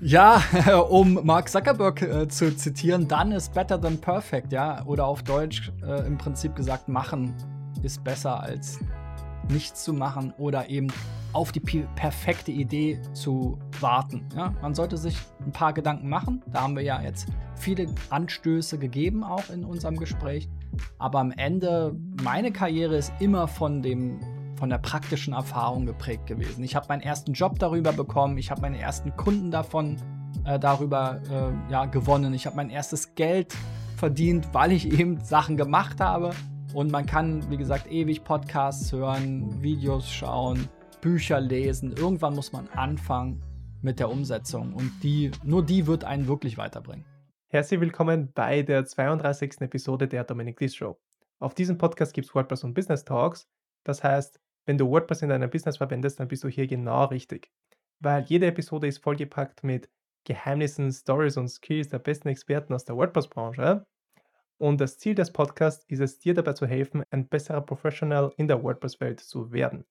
Ja, um Mark Zuckerberg äh, zu zitieren, dann ist better than perfect, ja. Oder auf Deutsch äh, im Prinzip gesagt, machen ist besser als nichts zu machen oder eben auf die perfekte Idee zu warten. Ja? Man sollte sich ein paar Gedanken machen. Da haben wir ja jetzt viele Anstöße gegeben, auch in unserem Gespräch. Aber am Ende, meine Karriere ist immer von dem von der praktischen Erfahrung geprägt gewesen. Ich habe meinen ersten Job darüber bekommen, ich habe meine ersten Kunden davon äh, darüber äh, ja, gewonnen, ich habe mein erstes Geld verdient, weil ich eben Sachen gemacht habe. Und man kann, wie gesagt, ewig Podcasts hören, Videos schauen, Bücher lesen. Irgendwann muss man anfangen mit der Umsetzung und die, nur die wird einen wirklich weiterbringen. Herzlich willkommen bei der 32. Episode der Dominic Diss Show. Auf diesem Podcast gibt es WordPress und Business Talks. Das heißt, wenn du WordPress in deinem Business verwendest, dann bist du hier genau richtig. Weil jede Episode ist vollgepackt mit Geheimnissen, Stories und Skills der besten Experten aus der WordPress-Branche. Und das Ziel des Podcasts ist es, dir dabei zu helfen, ein besserer Professional in der WordPress-Welt zu werden.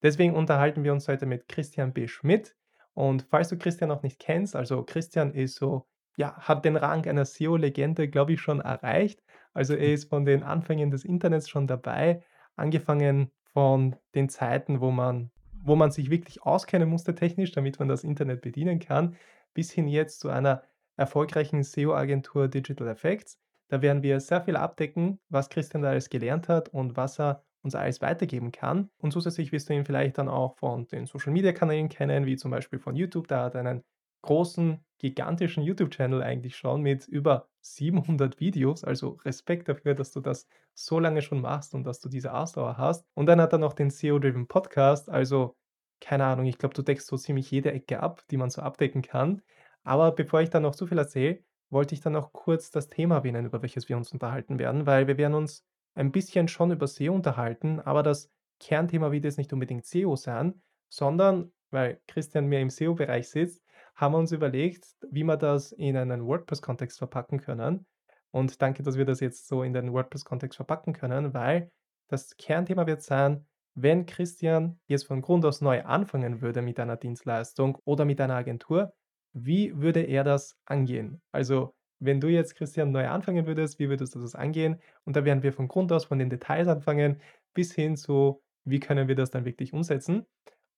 Deswegen unterhalten wir uns heute mit Christian B. Schmidt. Und falls du Christian noch nicht kennst, also Christian ist so, ja, hat den Rang einer SEO-Legende, glaube ich, schon erreicht. Also er ist von den Anfängen des Internets schon dabei, angefangen von den Zeiten, wo man, wo man sich wirklich auskennen musste technisch, damit man das Internet bedienen kann, bis hin jetzt zu einer erfolgreichen SEO-Agentur Digital Effects. Da werden wir sehr viel abdecken, was Christian da alles gelernt hat und was er uns alles weitergeben kann. Und zusätzlich wirst du ihn vielleicht dann auch von den Social-Media-Kanälen kennen, wie zum Beispiel von YouTube. Da hat er einen großen, gigantischen YouTube-Channel eigentlich schon mit über 700 Videos. Also Respekt dafür, dass du das so lange schon machst und dass du diese Ausdauer hast. Und dann hat er noch den SEO-Driven Podcast. Also keine Ahnung, ich glaube, du deckst so ziemlich jede Ecke ab, die man so abdecken kann. Aber bevor ich dann noch zu viel erzähle, wollte ich dann noch kurz das Thema erwähnen, über welches wir uns unterhalten werden, weil wir werden uns ein bisschen schon über SEO unterhalten, aber das Kernthema wird jetzt nicht unbedingt SEO sein, sondern, weil Christian mehr im SEO-Bereich sitzt, haben wir uns überlegt, wie wir das in einen WordPress-Kontext verpacken können. Und danke, dass wir das jetzt so in den WordPress-Kontext verpacken können, weil das Kernthema wird sein, wenn Christian jetzt von Grund aus neu anfangen würde mit einer Dienstleistung oder mit einer Agentur, wie würde er das angehen? Also, wenn du jetzt, Christian, neu anfangen würdest, wie würdest du das angehen? Und da werden wir von Grund aus von den Details anfangen bis hin zu, wie können wir das dann wirklich umsetzen?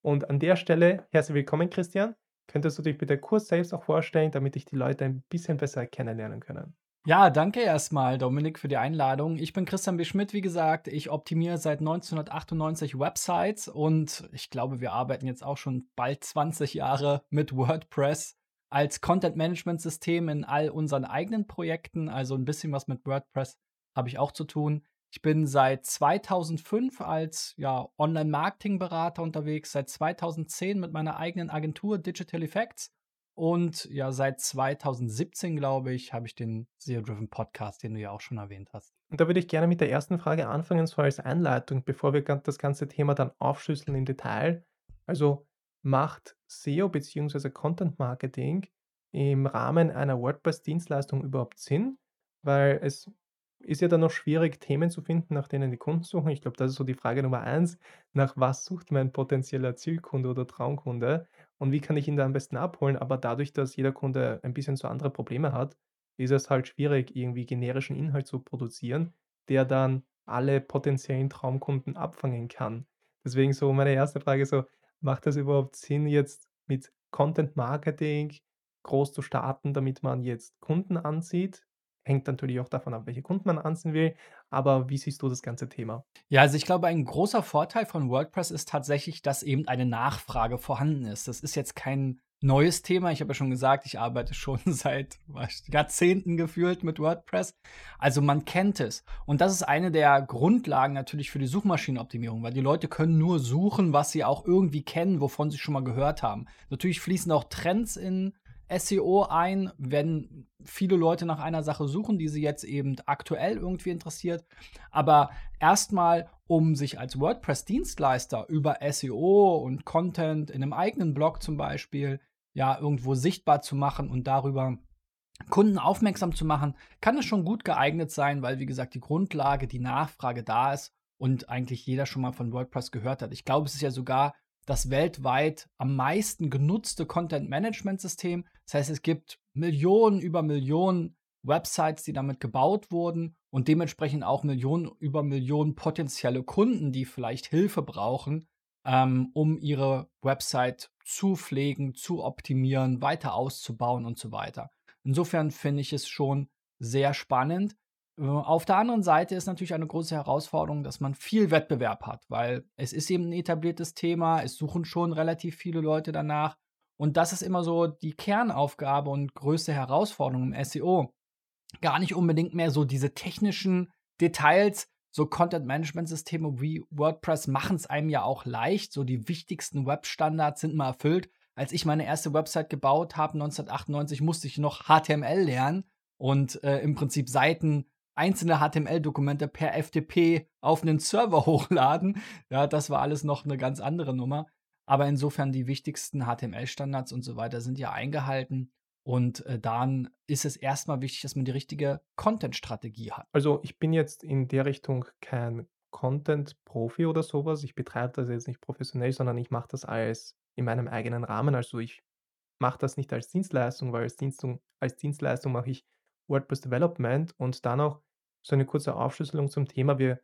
Und an der Stelle herzlich willkommen, Christian. Könntest du dich bitte kurz selbst auch vorstellen, damit dich die Leute ein bisschen besser kennenlernen können? Ja, danke erstmal, Dominik, für die Einladung. Ich bin Christian B. Schmidt, wie gesagt. Ich optimiere seit 1998 Websites und ich glaube, wir arbeiten jetzt auch schon bald 20 Jahre mit WordPress als Content-Management-System in all unseren eigenen Projekten. Also ein bisschen was mit WordPress habe ich auch zu tun. Ich bin seit 2005 als ja, Online-Marketing-Berater unterwegs, seit 2010 mit meiner eigenen Agentur Digital Effects und ja, seit 2017, glaube ich, habe ich den SEO-Driven Podcast, den du ja auch schon erwähnt hast. Und da würde ich gerne mit der ersten Frage anfangen, so als Einleitung, bevor wir das ganze Thema dann aufschlüsseln im Detail. Also macht SEO bzw. Content Marketing im Rahmen einer WordPress-Dienstleistung überhaupt Sinn? Weil es ist ja dann noch schwierig, Themen zu finden, nach denen die Kunden suchen. Ich glaube, das ist so die Frage Nummer eins. Nach was sucht mein potenzieller Zielkunde oder Traumkunde? Und wie kann ich ihn da am besten abholen? Aber dadurch, dass jeder Kunde ein bisschen so andere Probleme hat, ist es halt schwierig, irgendwie generischen Inhalt zu produzieren, der dann alle potenziellen Traumkunden abfangen kann. Deswegen so meine erste Frage so, macht das überhaupt Sinn, jetzt mit Content Marketing groß zu starten, damit man jetzt Kunden anzieht? Hängt natürlich auch davon ab, welche Kunden man anziehen will. Aber wie siehst du das ganze Thema? Ja, also ich glaube, ein großer Vorteil von WordPress ist tatsächlich, dass eben eine Nachfrage vorhanden ist. Das ist jetzt kein neues Thema. Ich habe ja schon gesagt, ich arbeite schon seit Jahrzehnten gefühlt mit WordPress. Also man kennt es. Und das ist eine der Grundlagen natürlich für die Suchmaschinenoptimierung, weil die Leute können nur suchen, was sie auch irgendwie kennen, wovon sie schon mal gehört haben. Natürlich fließen auch Trends in SEO ein, wenn viele Leute nach einer Sache suchen, die sie jetzt eben aktuell irgendwie interessiert. Aber erstmal, um sich als WordPress-Dienstleister über SEO und Content in einem eigenen Blog zum Beispiel ja irgendwo sichtbar zu machen und darüber Kunden aufmerksam zu machen, kann es schon gut geeignet sein, weil wie gesagt die Grundlage, die Nachfrage da ist und eigentlich jeder schon mal von WordPress gehört hat. Ich glaube, es ist ja sogar das weltweit am meisten genutzte Content-Management-System. Das heißt, es gibt Millionen über Millionen Websites, die damit gebaut wurden und dementsprechend auch Millionen über Millionen potenzielle Kunden, die vielleicht Hilfe brauchen, ähm, um ihre Website zu pflegen, zu optimieren, weiter auszubauen und so weiter. Insofern finde ich es schon sehr spannend. Äh, auf der anderen Seite ist natürlich eine große Herausforderung, dass man viel Wettbewerb hat, weil es ist eben ein etabliertes Thema, es suchen schon relativ viele Leute danach. Und das ist immer so die Kernaufgabe und größte Herausforderung im SEO. Gar nicht unbedingt mehr so diese technischen Details, so Content-Management-Systeme wie WordPress machen es einem ja auch leicht. So die wichtigsten Webstandards sind mal erfüllt. Als ich meine erste Website gebaut habe, 1998, musste ich noch HTML lernen und äh, im Prinzip Seiten einzelne HTML-Dokumente per FTP auf einen Server hochladen. Ja, das war alles noch eine ganz andere Nummer. Aber insofern die wichtigsten HTML-Standards und so weiter sind ja eingehalten. Und äh, dann ist es erstmal wichtig, dass man die richtige Content-Strategie hat. Also ich bin jetzt in der Richtung kein Content-Profi oder sowas. Ich betreibe das jetzt nicht professionell, sondern ich mache das als in meinem eigenen Rahmen. Also ich mache das nicht als Dienstleistung, weil als, Dienstung, als Dienstleistung mache ich WordPress Development und dann auch so eine kurze Aufschlüsselung zum Thema. Wir,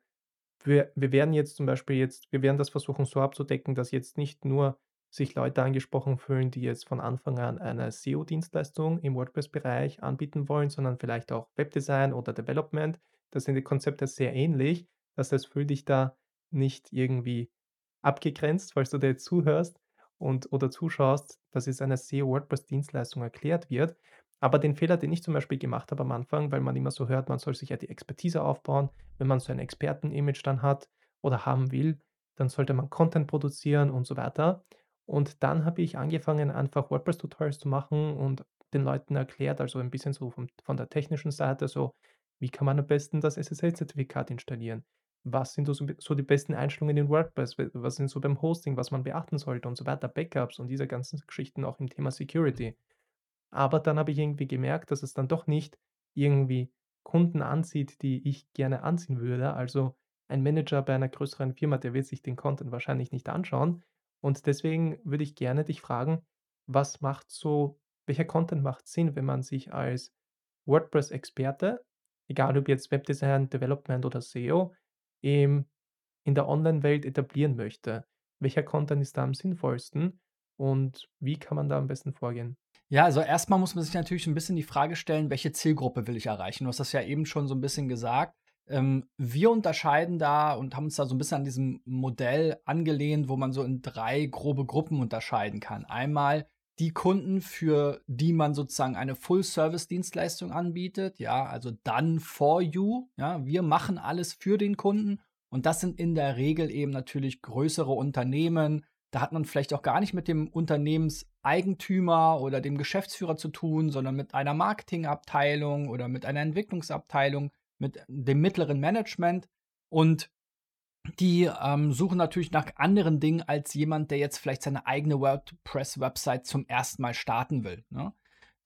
wir, wir werden jetzt zum Beispiel jetzt, wir werden das versuchen so abzudecken, dass jetzt nicht nur sich Leute angesprochen fühlen, die jetzt von Anfang an eine SEO-Dienstleistung im WordPress-Bereich anbieten wollen, sondern vielleicht auch Webdesign oder Development. Da sind die Konzepte sehr ähnlich. Das heißt, fühl dich da nicht irgendwie abgegrenzt, falls du da jetzt zuhörst und oder zuschaust, dass es eine SEO-WordPress-Dienstleistung erklärt wird. Aber den Fehler, den ich zum Beispiel gemacht habe am Anfang, weil man immer so hört, man soll sich ja die Expertise aufbauen, wenn man so ein Experten-Image dann hat oder haben will, dann sollte man Content produzieren und so weiter. Und dann habe ich angefangen, einfach WordPress-Tutorials zu machen und den Leuten erklärt, also ein bisschen so von, von der technischen Seite, so wie kann man am besten das SSL-Zertifikat installieren? Was sind so die besten Einstellungen in WordPress? Was sind so beim Hosting, was man beachten sollte und so weiter, Backups und diese ganzen Geschichten auch im Thema Security. Aber dann habe ich irgendwie gemerkt, dass es dann doch nicht irgendwie Kunden anzieht, die ich gerne anziehen würde. Also ein Manager bei einer größeren Firma, der wird sich den Content wahrscheinlich nicht anschauen. Und deswegen würde ich gerne dich fragen, was macht so, welcher Content macht Sinn, wenn man sich als WordPress-Experte, egal ob jetzt Webdesign, Development oder SEO, in der Online-Welt etablieren möchte? Welcher Content ist da am sinnvollsten und wie kann man da am besten vorgehen? Ja, also erstmal muss man sich natürlich ein bisschen die Frage stellen, welche Zielgruppe will ich erreichen? Du hast das ja eben schon so ein bisschen gesagt. Ähm, wir unterscheiden da und haben uns da so ein bisschen an diesem Modell angelehnt, wo man so in drei grobe Gruppen unterscheiden kann. Einmal die Kunden, für die man sozusagen eine Full-Service-Dienstleistung anbietet, ja, also done for you, ja, wir machen alles für den Kunden und das sind in der Regel eben natürlich größere Unternehmen, da hat man vielleicht auch gar nicht mit dem Unternehmenseigentümer oder dem Geschäftsführer zu tun, sondern mit einer Marketingabteilung oder mit einer Entwicklungsabteilung, mit dem mittleren Management. Und die ähm, suchen natürlich nach anderen Dingen als jemand, der jetzt vielleicht seine eigene WordPress-Website zum ersten Mal starten will. Ne?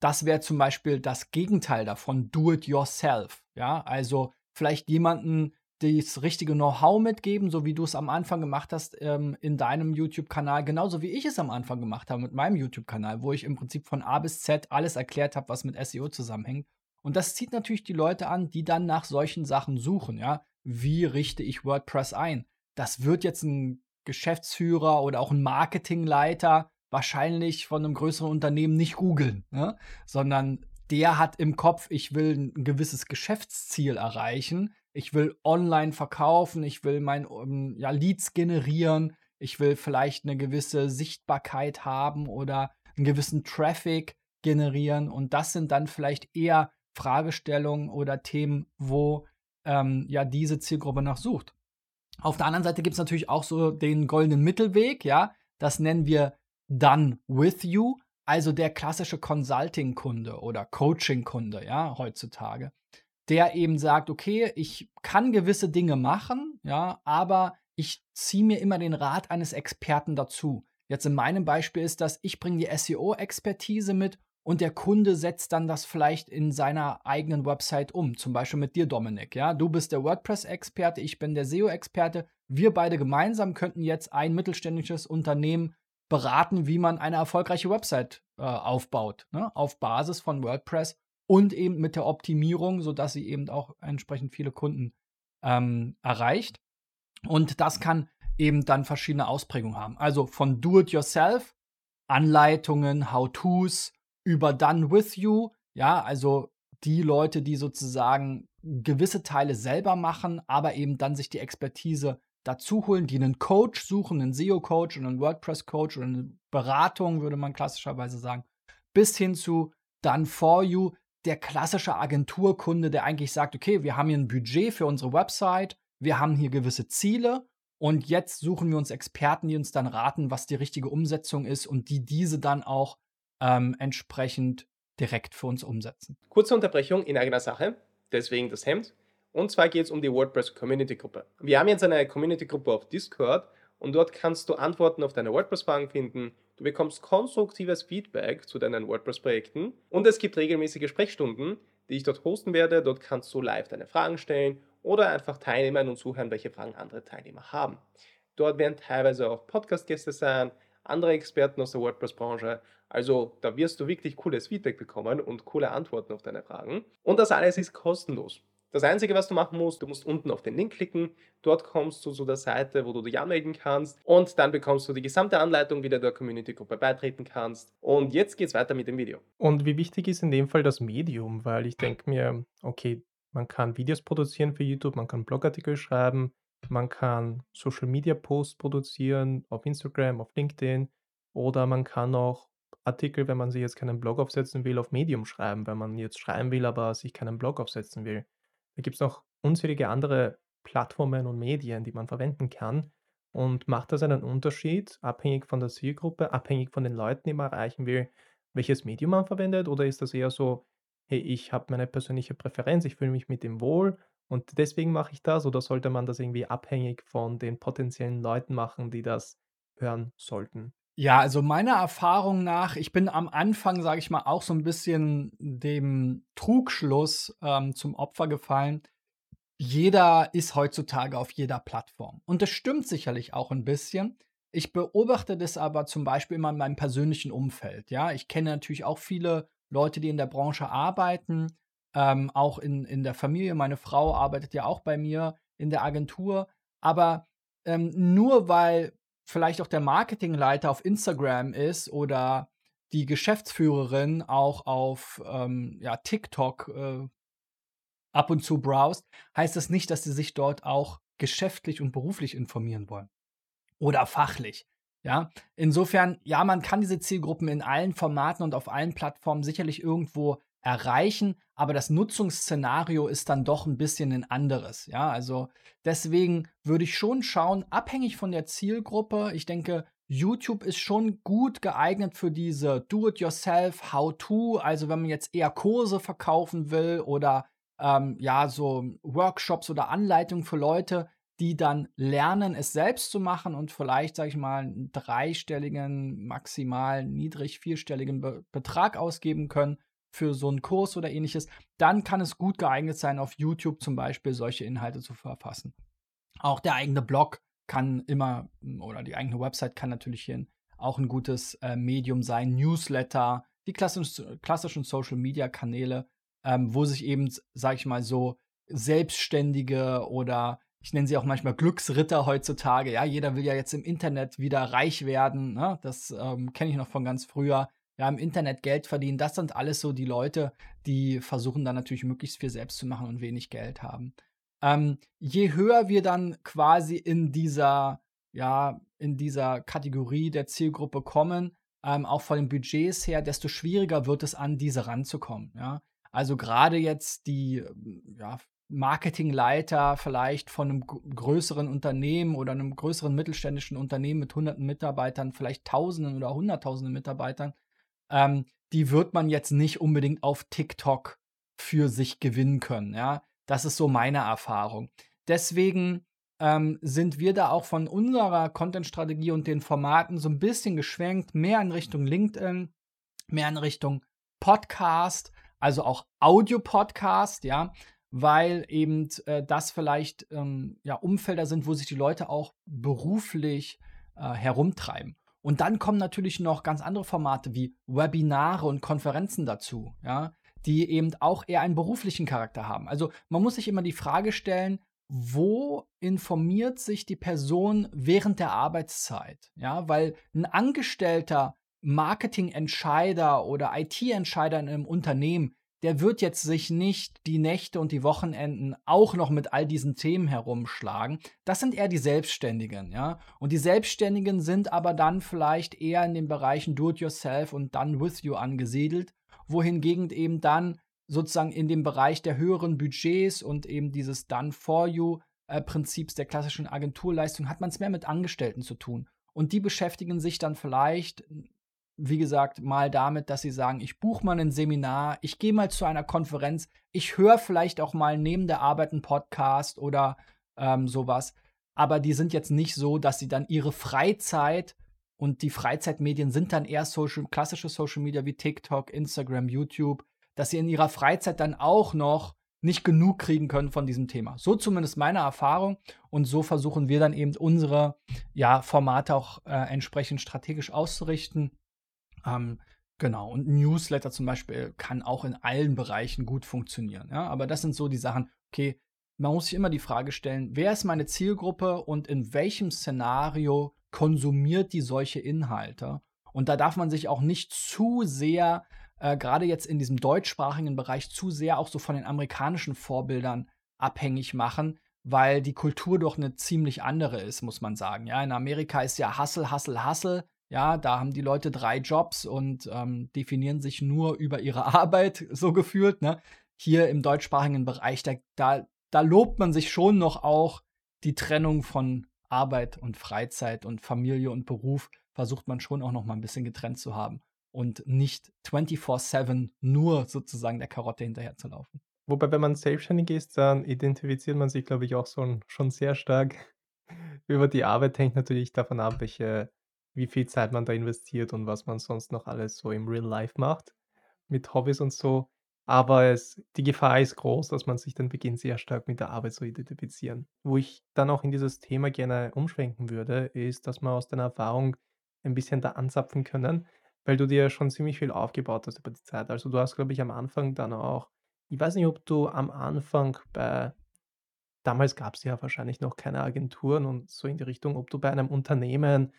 Das wäre zum Beispiel das Gegenteil davon, do it yourself. Ja, also vielleicht jemanden, das richtige Know-how mitgeben, so wie du es am Anfang gemacht hast ähm, in deinem YouTube-Kanal, genauso wie ich es am Anfang gemacht habe mit meinem YouTube-Kanal, wo ich im Prinzip von A bis Z alles erklärt habe, was mit SEO zusammenhängt. Und das zieht natürlich die Leute an, die dann nach solchen Sachen suchen, ja. Wie richte ich WordPress ein? Das wird jetzt ein Geschäftsführer oder auch ein Marketingleiter wahrscheinlich von einem größeren Unternehmen nicht googeln, ne? sondern der hat im Kopf, ich will ein gewisses Geschäftsziel erreichen ich will online verkaufen, ich will mein um, ja, Leads generieren, ich will vielleicht eine gewisse Sichtbarkeit haben oder einen gewissen Traffic generieren. Und das sind dann vielleicht eher Fragestellungen oder Themen, wo ähm, ja diese Zielgruppe nach sucht. Auf der anderen Seite gibt es natürlich auch so den goldenen Mittelweg, ja. Das nennen wir Done with You, also der klassische Consulting-Kunde oder Coaching-Kunde, ja, heutzutage der eben sagt, okay, ich kann gewisse Dinge machen, ja, aber ich ziehe mir immer den Rat eines Experten dazu. Jetzt in meinem Beispiel ist das, ich bringe die SEO-Expertise mit und der Kunde setzt dann das vielleicht in seiner eigenen Website um. Zum Beispiel mit dir, Dominik. Ja, du bist der WordPress-Experte, ich bin der SEO-Experte. wir beide gemeinsam könnten jetzt ein mittelständisches Unternehmen beraten, wie man eine erfolgreiche Website äh, aufbaut, ne? auf Basis von WordPress und eben mit der Optimierung, sodass sie eben auch entsprechend viele Kunden ähm, erreicht. Und das kann eben dann verschiedene Ausprägungen haben. Also von Do-it-yourself, Anleitungen, How-Tos, über Done with You, ja, also die Leute, die sozusagen gewisse Teile selber machen, aber eben dann sich die Expertise dazu holen, die einen Coach suchen, einen SEO-Coach oder einen WordPress-Coach oder eine Beratung, würde man klassischerweise sagen, bis hin zu Done for You, der klassische Agenturkunde, der eigentlich sagt, okay, wir haben hier ein Budget für unsere Website, wir haben hier gewisse Ziele und jetzt suchen wir uns Experten, die uns dann raten, was die richtige Umsetzung ist und die diese dann auch ähm, entsprechend direkt für uns umsetzen. Kurze Unterbrechung in eigener Sache, deswegen das Hemd. Und zwar geht es um die WordPress Community Gruppe. Wir haben jetzt eine Community Gruppe auf Discord und dort kannst du Antworten auf deine WordPress-Fragen finden. Du bekommst konstruktives Feedback zu deinen WordPress-Projekten und es gibt regelmäßige Sprechstunden, die ich dort hosten werde. Dort kannst du live deine Fragen stellen oder einfach teilnehmen und zuhören, welche Fragen andere Teilnehmer haben. Dort werden teilweise auch Podcast-Gäste sein, andere Experten aus der WordPress-Branche. Also da wirst du wirklich cooles Feedback bekommen und coole Antworten auf deine Fragen. Und das alles ist kostenlos. Das Einzige, was du machen musst, du musst unten auf den Link klicken. Dort kommst du zu der Seite, wo du dich anmelden kannst. Und dann bekommst du die gesamte Anleitung, wie du der Community-Gruppe beitreten kannst. Und jetzt geht's weiter mit dem Video. Und wie wichtig ist in dem Fall das Medium? Weil ich denke mir, okay, man kann Videos produzieren für YouTube, man kann Blogartikel schreiben, man kann Social Media Posts produzieren auf Instagram, auf LinkedIn oder man kann auch Artikel, wenn man sich jetzt keinen Blog aufsetzen will, auf Medium schreiben, wenn man jetzt schreiben will, aber sich keinen Blog aufsetzen will. Da gibt es noch unzählige andere Plattformen und Medien, die man verwenden kann. Und macht das einen Unterschied, abhängig von der Zielgruppe, abhängig von den Leuten, die man erreichen will, welches Medium man verwendet? Oder ist das eher so, hey, ich habe meine persönliche Präferenz, ich fühle mich mit dem wohl und deswegen mache ich das? Oder sollte man das irgendwie abhängig von den potenziellen Leuten machen, die das hören sollten? Ja, also meiner Erfahrung nach, ich bin am Anfang, sage ich mal, auch so ein bisschen dem Trugschluss ähm, zum Opfer gefallen. Jeder ist heutzutage auf jeder Plattform. Und das stimmt sicherlich auch ein bisschen. Ich beobachte das aber zum Beispiel immer in meinem persönlichen Umfeld. Ja, ich kenne natürlich auch viele Leute, die in der Branche arbeiten, ähm, auch in, in der Familie. Meine Frau arbeitet ja auch bei mir in der Agentur. Aber ähm, nur weil vielleicht auch der Marketingleiter auf Instagram ist oder die Geschäftsführerin auch auf ähm, ja, TikTok äh, ab und zu browst, heißt das nicht, dass sie sich dort auch geschäftlich und beruflich informieren wollen. Oder fachlich. Ja, insofern, ja, man kann diese Zielgruppen in allen Formaten und auf allen Plattformen sicherlich irgendwo erreichen, aber das Nutzungsszenario ist dann doch ein bisschen ein anderes. Ja, also deswegen würde ich schon schauen, abhängig von der Zielgruppe. Ich denke, YouTube ist schon gut geeignet für diese Do-it-yourself, How-to. Also wenn man jetzt eher Kurse verkaufen will oder ähm, ja so Workshops oder Anleitungen für Leute, die dann lernen, es selbst zu machen und vielleicht, sage ich mal, einen dreistelligen, maximal niedrig vierstelligen Be Betrag ausgeben können für so einen Kurs oder ähnliches, dann kann es gut geeignet sein, auf YouTube zum Beispiel solche Inhalte zu verfassen. Auch der eigene Blog kann immer oder die eigene Website kann natürlich hier auch ein gutes äh, Medium sein. Newsletter, die klassischen, klassischen Social Media Kanäle, ähm, wo sich eben, sag ich mal so, Selbstständige oder ich nenne sie auch manchmal Glücksritter heutzutage. Ja, jeder will ja jetzt im Internet wieder reich werden. Ne? Das ähm, kenne ich noch von ganz früher ja, im Internet Geld verdienen. Das sind alles so die Leute, die versuchen dann natürlich möglichst viel selbst zu machen und wenig Geld haben. Ähm, je höher wir dann quasi in dieser, ja, in dieser Kategorie der Zielgruppe kommen, ähm, auch von den Budgets her, desto schwieriger wird es an diese ranzukommen. Ja? Also gerade jetzt die ja, Marketingleiter vielleicht von einem größeren Unternehmen oder einem größeren mittelständischen Unternehmen mit hunderten Mitarbeitern, vielleicht Tausenden oder Hunderttausenden Mitarbeitern, ähm, die wird man jetzt nicht unbedingt auf TikTok für sich gewinnen können. Ja, das ist so meine Erfahrung. Deswegen ähm, sind wir da auch von unserer Content-Strategie und den Formaten so ein bisschen geschwenkt, mehr in Richtung LinkedIn, mehr in Richtung Podcast, also auch Audio-Podcast, ja. weil eben äh, das vielleicht ähm, ja, Umfelder sind, wo sich die Leute auch beruflich äh, herumtreiben. Und dann kommen natürlich noch ganz andere Formate wie Webinare und Konferenzen dazu, ja, die eben auch eher einen beruflichen Charakter haben. Also man muss sich immer die Frage stellen, wo informiert sich die Person während der Arbeitszeit? Ja, weil ein Angestellter Marketingentscheider oder IT-Entscheider in einem Unternehmen, der wird jetzt sich nicht die Nächte und die Wochenenden auch noch mit all diesen Themen herumschlagen. Das sind eher die Selbstständigen, ja. Und die Selbstständigen sind aber dann vielleicht eher in den Bereichen Do-it-yourself und Done with you angesiedelt, wohingegen eben dann sozusagen in dem Bereich der höheren Budgets und eben dieses Done for you äh, Prinzips der klassischen Agenturleistung hat man es mehr mit Angestellten zu tun. Und die beschäftigen sich dann vielleicht wie gesagt, mal damit, dass sie sagen, ich buche mal ein Seminar, ich gehe mal zu einer Konferenz, ich höre vielleicht auch mal neben der Arbeit einen Podcast oder ähm, sowas. Aber die sind jetzt nicht so, dass sie dann ihre Freizeit und die Freizeitmedien sind dann eher social, klassische Social Media wie TikTok, Instagram, YouTube, dass sie in ihrer Freizeit dann auch noch nicht genug kriegen können von diesem Thema. So zumindest meine Erfahrung und so versuchen wir dann eben unsere ja, Formate auch äh, entsprechend strategisch auszurichten ähm, genau. Und Newsletter zum Beispiel kann auch in allen Bereichen gut funktionieren. Ja? Aber das sind so die Sachen, okay, man muss sich immer die Frage stellen, wer ist meine Zielgruppe und in welchem Szenario konsumiert die solche Inhalte? Und da darf man sich auch nicht zu sehr, äh, gerade jetzt in diesem deutschsprachigen Bereich, zu sehr auch so von den amerikanischen Vorbildern abhängig machen, weil die Kultur doch eine ziemlich andere ist, muss man sagen. Ja, in Amerika ist ja Hustle, Hustle, Hustle. Ja, da haben die Leute drei Jobs und ähm, definieren sich nur über ihre Arbeit, so gefühlt. Ne? Hier im deutschsprachigen Bereich, da, da, da lobt man sich schon noch auch die Trennung von Arbeit und Freizeit und Familie und Beruf, versucht man schon auch noch mal ein bisschen getrennt zu haben und nicht 24-7 nur sozusagen der Karotte hinterher zu laufen. Wobei, wenn man selbstständig ist, dann identifiziert man sich, glaube ich, auch so, schon sehr stark über die Arbeit. Hängt natürlich davon ab, welche wie viel Zeit man da investiert und was man sonst noch alles so im Real Life macht mit Hobbys und so. Aber es die Gefahr ist groß, dass man sich dann beginnt, sehr stark mit der Arbeit zu identifizieren. Wo ich dann auch in dieses Thema gerne umschwenken würde, ist, dass wir aus deiner Erfahrung ein bisschen da anzapfen können, weil du dir schon ziemlich viel aufgebaut hast über die Zeit. Also du hast, glaube ich, am Anfang dann auch ich weiß nicht, ob du am Anfang bei damals gab es ja wahrscheinlich noch keine Agenturen und so in die Richtung, ob du bei einem Unternehmen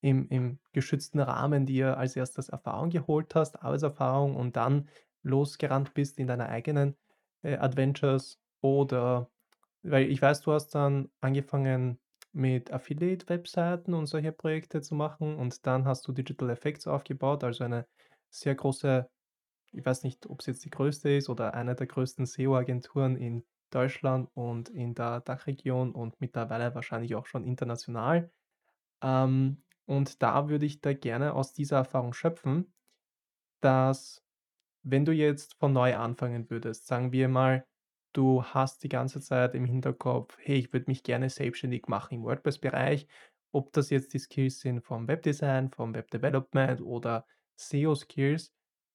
im im geschützten Rahmen dir als erstes Erfahrung geholt hast, Arbeitserfahrung und dann losgerannt bist in deine eigenen, äh, Adventures oder weil ich weiß, du hast dann angefangen mit Affiliate-Webseiten und solche Projekte zu machen und dann hast du Digital Effects aufgebaut, also eine sehr große ich weiß nicht, ob es jetzt die größte ist oder eine der größten SEO-Agenturen in Deutschland und in der Dachregion und mittlerweile wahrscheinlich auch schon international. Ähm, und da würde ich da gerne aus dieser Erfahrung schöpfen, dass wenn du jetzt von neu anfangen würdest, sagen wir mal, du hast die ganze Zeit im Hinterkopf, hey, ich würde mich gerne selbstständig machen im WordPress-Bereich, ob das jetzt die Skills sind vom Webdesign, vom Webdevelopment oder SEO-Skills,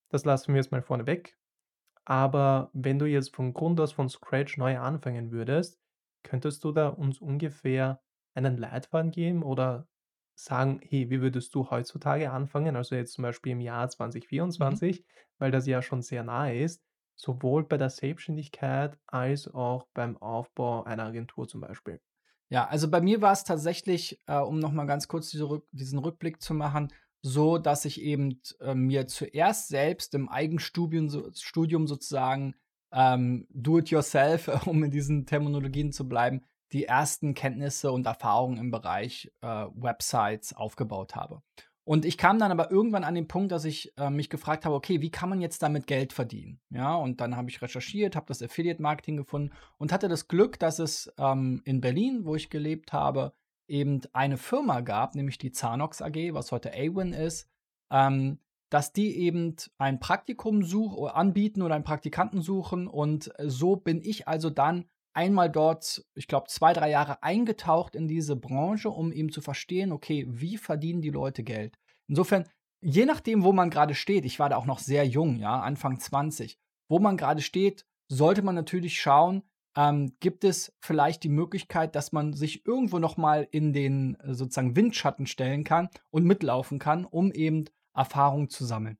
das lassen wir jetzt mal vorne weg. Aber wenn du jetzt von Grund aus von Scratch neu anfangen würdest, könntest du da uns ungefähr einen Leitfaden geben oder sagen, hey, wie würdest du heutzutage anfangen? Also jetzt zum Beispiel im Jahr 2024, mhm. weil das ja schon sehr nahe ist, sowohl bei der Selbstständigkeit als auch beim Aufbau einer Agentur zum Beispiel. Ja, also bei mir war es tatsächlich, äh, um nochmal ganz kurz diese Rück diesen Rückblick zu machen, so, dass ich eben äh, mir zuerst selbst im Eigenstudium so, Studium sozusagen ähm, do it yourself, um in diesen Terminologien zu bleiben, die ersten Kenntnisse und Erfahrungen im Bereich äh, Websites aufgebaut habe. Und ich kam dann aber irgendwann an den Punkt, dass ich äh, mich gefragt habe, okay, wie kann man jetzt damit Geld verdienen? Ja, und dann habe ich recherchiert, habe das Affiliate Marketing gefunden und hatte das Glück, dass es ähm, in Berlin, wo ich gelebt habe, eben eine Firma gab, nämlich die Zanox AG, was heute Awin ist, ähm, dass die eben ein Praktikum such anbieten oder einen Praktikanten suchen. Und so bin ich also dann einmal dort, ich glaube, zwei, drei Jahre eingetaucht in diese Branche, um eben zu verstehen, okay, wie verdienen die Leute Geld? Insofern, je nachdem, wo man gerade steht, ich war da auch noch sehr jung, ja, Anfang 20, wo man gerade steht, sollte man natürlich schauen, ähm, gibt es vielleicht die Möglichkeit, dass man sich irgendwo noch mal in den äh, sozusagen Windschatten stellen kann und mitlaufen kann, um eben Erfahrung zu sammeln.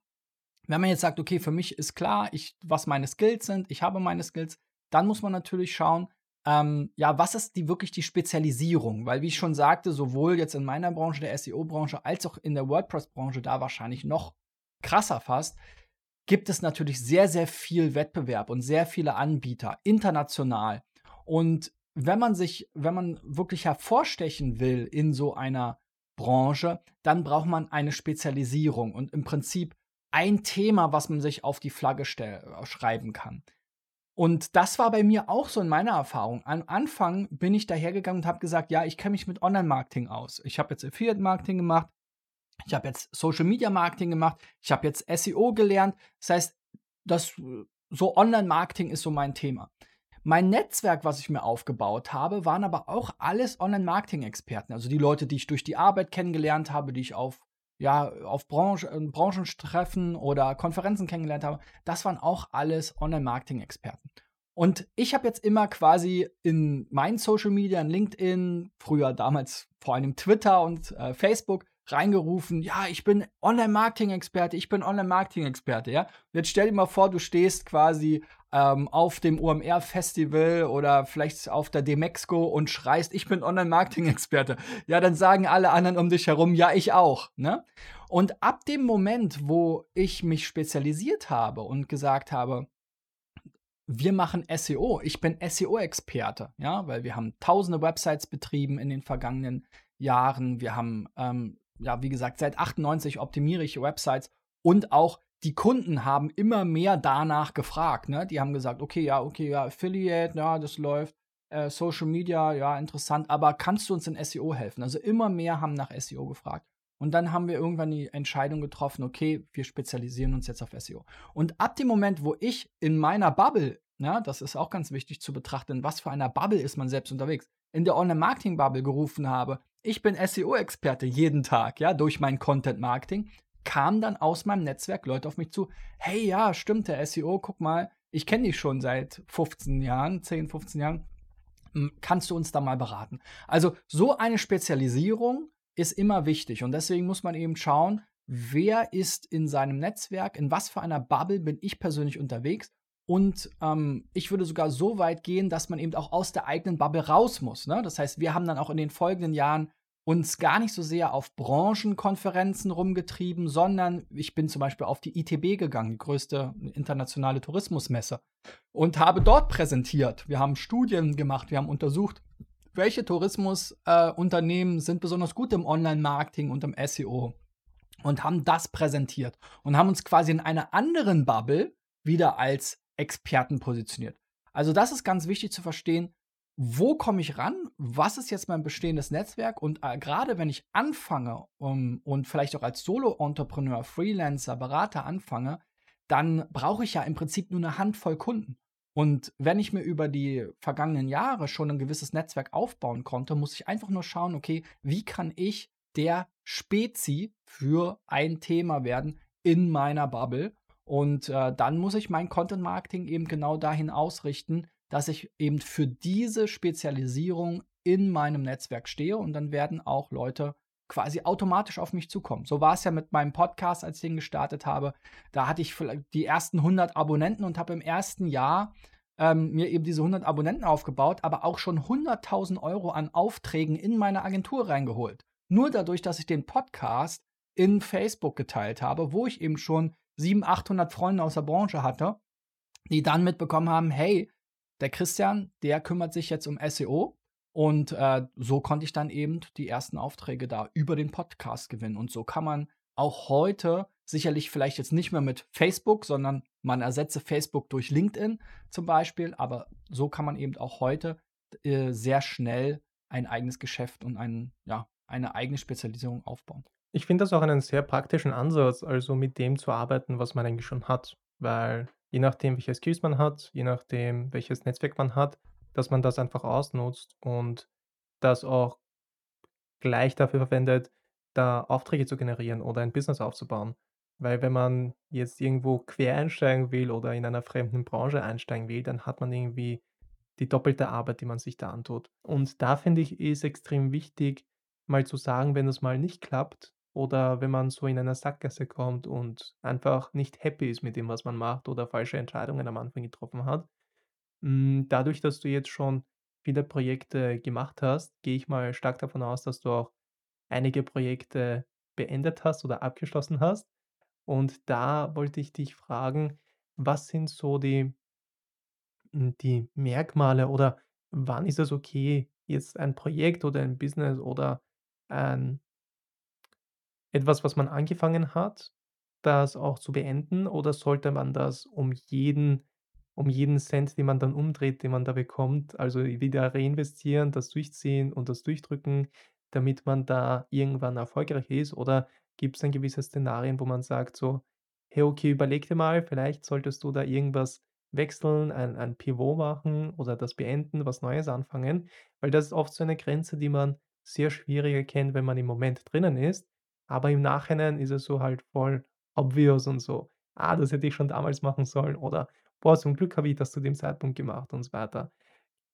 Wenn man jetzt sagt, okay, für mich ist klar, ich, was meine Skills sind, ich habe meine Skills, dann muss man natürlich schauen, ähm, ja, was ist die wirklich die Spezialisierung? Weil, wie ich schon sagte, sowohl jetzt in meiner Branche, der SEO-Branche, als auch in der WordPress-Branche, da wahrscheinlich noch krasser fast, gibt es natürlich sehr, sehr viel Wettbewerb und sehr viele Anbieter international. Und wenn man sich, wenn man wirklich hervorstechen will in so einer Branche, dann braucht man eine Spezialisierung und im Prinzip ein Thema, was man sich auf die Flagge schreiben kann. Und das war bei mir auch so in meiner Erfahrung. Am Anfang bin ich dahergegangen und habe gesagt, ja, ich kenne mich mit Online-Marketing aus. Ich habe jetzt Affiliate-Marketing gemacht, ich habe jetzt Social Media Marketing gemacht, ich habe jetzt SEO gelernt. Das heißt, das so Online Marketing ist so mein Thema. Mein Netzwerk, was ich mir aufgebaut habe, waren aber auch alles Online Marketing Experten, also die Leute, die ich durch die Arbeit kennengelernt habe, die ich auf ja, auf Branche, äh, Branchentreffen oder Konferenzen kennengelernt habe, das waren auch alles Online-Marketing-Experten. Und ich habe jetzt immer quasi in meinen Social Media, in LinkedIn, früher damals vor allem Twitter und äh, Facebook, reingerufen, ja, ich bin Online-Marketing-Experte, ich bin Online-Marketing-Experte, ja. jetzt stell dir mal vor, du stehst quasi ähm, auf dem OMR-Festival oder vielleicht auf der Demexco und schreist, ich bin Online-Marketing-Experte. Ja, dann sagen alle anderen um dich herum, ja, ich auch, ne? Und ab dem Moment, wo ich mich spezialisiert habe und gesagt habe, wir machen SEO. Ich bin SEO-Experte, ja, weil wir haben tausende Websites betrieben in den vergangenen Jahren. Wir haben ähm, ja, wie gesagt, seit 98 optimiere ich Websites und auch die Kunden haben immer mehr danach gefragt. Ne? Die haben gesagt, okay, ja, okay, ja, Affiliate, ja, das läuft. Äh, Social Media, ja, interessant, aber kannst du uns in SEO helfen? Also immer mehr haben nach SEO gefragt. Und dann haben wir irgendwann die Entscheidung getroffen, okay, wir spezialisieren uns jetzt auf SEO. Und ab dem Moment, wo ich in meiner Bubble, ja, das ist auch ganz wichtig zu betrachten, was für einer Bubble ist man selbst unterwegs, in der Online-Marketing-Bubble gerufen habe, ich bin SEO-Experte jeden Tag, ja, durch mein Content-Marketing, kam dann aus meinem Netzwerk Leute auf mich zu, hey, ja, stimmt, der SEO, guck mal, ich kenne dich schon seit 15 Jahren, 10, 15 Jahren, kannst du uns da mal beraten? Also so eine Spezialisierung ist immer wichtig und deswegen muss man eben schauen, wer ist in seinem Netzwerk, in was für einer Bubble bin ich persönlich unterwegs und ähm, ich würde sogar so weit gehen, dass man eben auch aus der eigenen Bubble raus muss. Ne? Das heißt, wir haben dann auch in den folgenden Jahren uns gar nicht so sehr auf Branchenkonferenzen rumgetrieben, sondern ich bin zum Beispiel auf die ITB gegangen, die größte internationale Tourismusmesse, und habe dort präsentiert. Wir haben Studien gemacht, wir haben untersucht, welche Tourismusunternehmen äh, sind besonders gut im Online-Marketing und im SEO und haben das präsentiert und haben uns quasi in einer anderen Bubble wieder als Experten positioniert. Also das ist ganz wichtig zu verstehen, wo komme ich ran? Was ist jetzt mein bestehendes Netzwerk? Und äh, gerade wenn ich anfange um, und vielleicht auch als Solo-Entrepreneur, Freelancer, Berater anfange, dann brauche ich ja im Prinzip nur eine Handvoll Kunden. Und wenn ich mir über die vergangenen Jahre schon ein gewisses Netzwerk aufbauen konnte, muss ich einfach nur schauen, okay, wie kann ich der Spezi für ein Thema werden in meiner Bubble und äh, dann muss ich mein Content Marketing eben genau dahin ausrichten, dass ich eben für diese Spezialisierung in meinem Netzwerk stehe und dann werden auch Leute quasi automatisch auf mich zukommen. So war es ja mit meinem Podcast, als ich den gestartet habe. Da hatte ich die ersten 100 Abonnenten und habe im ersten Jahr ähm, mir eben diese 100 Abonnenten aufgebaut, aber auch schon 100.000 Euro an Aufträgen in meine Agentur reingeholt. Nur dadurch, dass ich den Podcast in Facebook geteilt habe, wo ich eben schon 700, 800 Freunde aus der Branche hatte, die dann mitbekommen haben, hey, der Christian, der kümmert sich jetzt um SEO. Und äh, so konnte ich dann eben die ersten Aufträge da über den Podcast gewinnen. Und so kann man auch heute sicherlich vielleicht jetzt nicht mehr mit Facebook, sondern man ersetze Facebook durch LinkedIn zum Beispiel. Aber so kann man eben auch heute äh, sehr schnell ein eigenes Geschäft und ein, ja, eine eigene Spezialisierung aufbauen. Ich finde das auch einen sehr praktischen Ansatz, also mit dem zu arbeiten, was man eigentlich schon hat. Weil je nachdem, welche Skills man hat, je nachdem, welches Netzwerk man hat, dass man das einfach ausnutzt und das auch gleich dafür verwendet, da Aufträge zu generieren oder ein Business aufzubauen. Weil wenn man jetzt irgendwo quer einsteigen will oder in einer fremden Branche einsteigen will, dann hat man irgendwie die doppelte Arbeit, die man sich da antut. Und da finde ich, ist extrem wichtig, mal zu sagen, wenn es mal nicht klappt oder wenn man so in einer Sackgasse kommt und einfach nicht happy ist mit dem, was man macht oder falsche Entscheidungen am Anfang getroffen hat. Hm, dadurch, dass du jetzt schon viele Projekte gemacht hast, gehe ich mal stark davon aus, dass du auch einige Projekte beendet hast oder abgeschlossen hast. Und da wollte ich dich fragen, was sind so die hm, die Merkmale oder wann ist es okay, jetzt ein Projekt oder ein Business oder ein etwas, was man angefangen hat, das auch zu beenden oder sollte man das um jeden um jeden Cent, den man dann umdreht, den man da bekommt, also wieder reinvestieren, das durchziehen und das durchdrücken, damit man da irgendwann erfolgreich ist? Oder gibt es dann gewisse Szenarien, wo man sagt so: „Hey, okay, überleg dir mal, vielleicht solltest du da irgendwas wechseln, ein ein Pivot machen oder das beenden, was Neues anfangen?“ Weil das ist oft so eine Grenze, die man sehr schwierig erkennt, wenn man im Moment drinnen ist, aber im Nachhinein ist es so halt voll obvious und so: „Ah, das hätte ich schon damals machen sollen“ oder „Boah, zum Glück habe ich das zu dem Zeitpunkt gemacht“ und so weiter.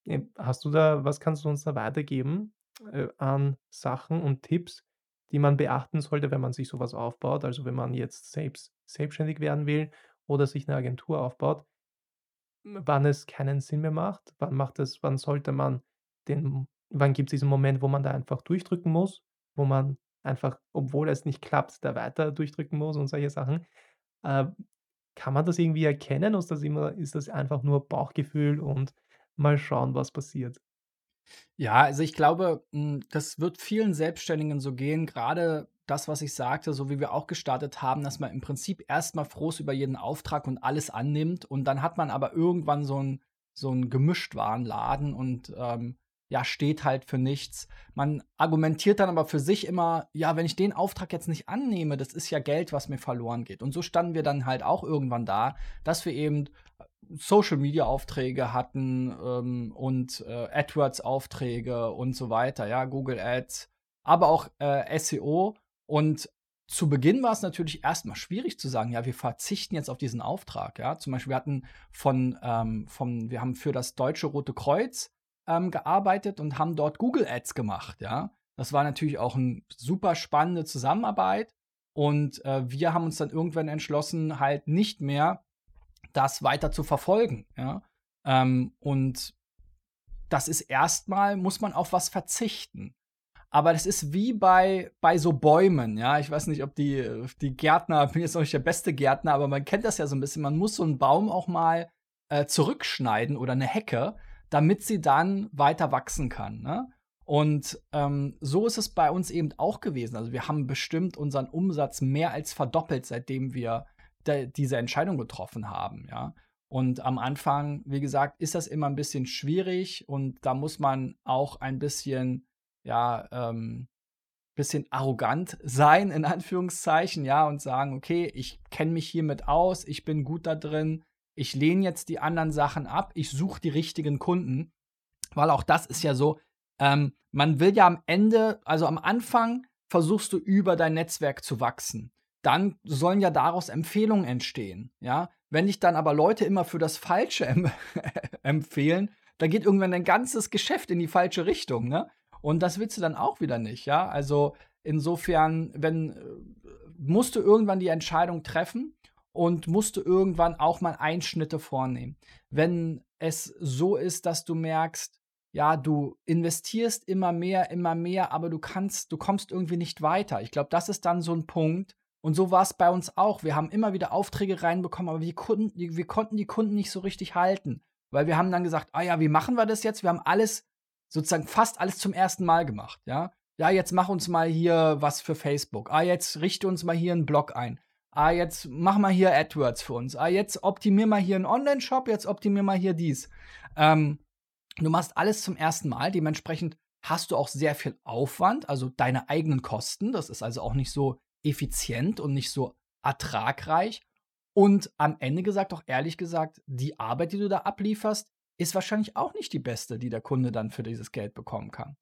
Ähm, hast du da was kannst du uns da weitergeben, äh, an Sachen und Tipps, die man beachten sollte, wenn man sich so was aufbaut? Also, wenn man jetzt selbst selbstständig werden will oder sich 'ne Agentur aufbaut, wann es keinen Sinn mehr macht? Wann macht es wann sollte man den wann gibt's diesen Moment, wo man da einfach durchdrücken muss, wo man einfach, obwohl es nicht klappt, da weiter durchdrücken muss und solche Sachen? Äh, kann man das irgendwie erkennen oder ist das ist das einfach nur Bauchgefühl und mal schauen, was passiert? Ja, also ich glaube, hm, das wird vielen Selbstständigen so gehen, Gerade das, was ich sagte, so wie wir auch gestartet haben, dass man im Prinzip erst mal froh ist über jeden Auftrag und alles annimmt und dann hat man aber irgendwann so 'n so 'n Gemischtwarenladen und, ähm, ja, steht halt für nichts. Man argumentiert dann aber für sich immer: „Ja, wenn ich den Auftrag jetzt nicht annehme, das ist ja Geld, was mir verloren geht.“ Und so standen wir dann halt auch irgendwann da, dass wir eben Social-Media-Aufträge hatten, ähm, und, äh, AdWords-Aufträge und so weiter, ja, Google Ads, aber auch, äh, SEO. Und zu Beginn war es natürlich erst mal schwierig zu sagen: „Ja, wir verzichten jetzt auf diesen Auftrag“, ja? Zum Beispiel, wir hatten von, ähm von wir haben für das Deutsche Rote Kreuz, ähm, gearbeitet und haben dort Google Ads gemacht, ja? Das war natürlich auch 'n super spannende Zusammenarbeit und, äh, wir haben uns dann irgendwann entschlossen, halt nicht mehr das weiter zu verfolgen, ja? Ähm, und das ist erst mal muss man auf was verzichten. Aber das ist wie bei bei so Bäumen, ja? Ich weiß nicht, ob die die Gärtner bin jetzt auch nicht der beste Gärtner, aber man kennt das ja so 'n bisschen. Man muss so 'n Baum auch mal, äh, zurückschneiden oder 'ne Hecke, damit sie dann weiter wachsen kann, ne? Und, ähm, so ist es bei uns eben auch gewesen. Also, wir haben bestimmt unseren Umsatz mehr als verdoppelt, seitdem wir diese Entscheidung getroffen haben, ja? Und am Anfang, wie gesagt, ist das immer 'n bisschen schwierig und da muss man auch ein bisschen, ja, ähm bisschen arrogant sein in Anführungszeichen, ja, und sagen: „Okay, ich kenne mich hiermit aus, ich bin gut da drin. Ich lehne jetzt die anderen Sachen ab, ich suche die richtigen Kunden.“ Weil auch das ist ja so, ähm, man will ja am Ende also, am Anfang versuchst du über dein Netzwerk zu wachsen. Dann sollen ja daraus Empfehlungen entstehen, ja? Wenn dich dann aber Leute immer für das Falsche em empfehlen, dann geht irgendwann dein ganzes Geschäft in die falsche Richtung, ne? Und das willst du dann auch wieder nicht, ja? Also, insofern, wenn äh, musst du irgendwann die Entscheidung treffen und musst du irgendwann auch mal Einschnitte vornehmen. Wenn es so ist, dass du merkst, ja, du investierst immer mehr, immer mehr, aber du kannst du kommst irgendwie nicht weiter. Ich glaube, das ist dann so 'n Punkt und so war's bei uns auch. Wir haben immer wieder Aufträge reinbekommen, aber die Kunden wir konnten die Kunden nicht so richtig halten, weil wir haben dann gesagt: „Ah ja, wie machen wir das jetzt?“ Wir haben alles sozusagen fast alles zum ersten Mal gemacht, ja? „Ja, jetzt mach uns mal hier was für Facebook. Ah, jetzt richte uns mal hier 'n Blog ein. Ah, jetzt mach mal hier AdWords für uns. Ah, jetzt optimier mal hier 'n Onlineshop, jetzt optimier mal hier dies.“ Ähm, du machst alles zum ersten Mal, dementsprechend hast du auch sehr viel Aufwand, also deine eigenen Kosten. Das ist also auch nicht so effizient und nicht so ertragreich. Und am Ende gesagt auch ehrlich gesagt, die Arbeit, die du da ablieferst, ist wahrscheinlich auch nicht die beste, die der Kunde dann für dieses Geld bekommen kann.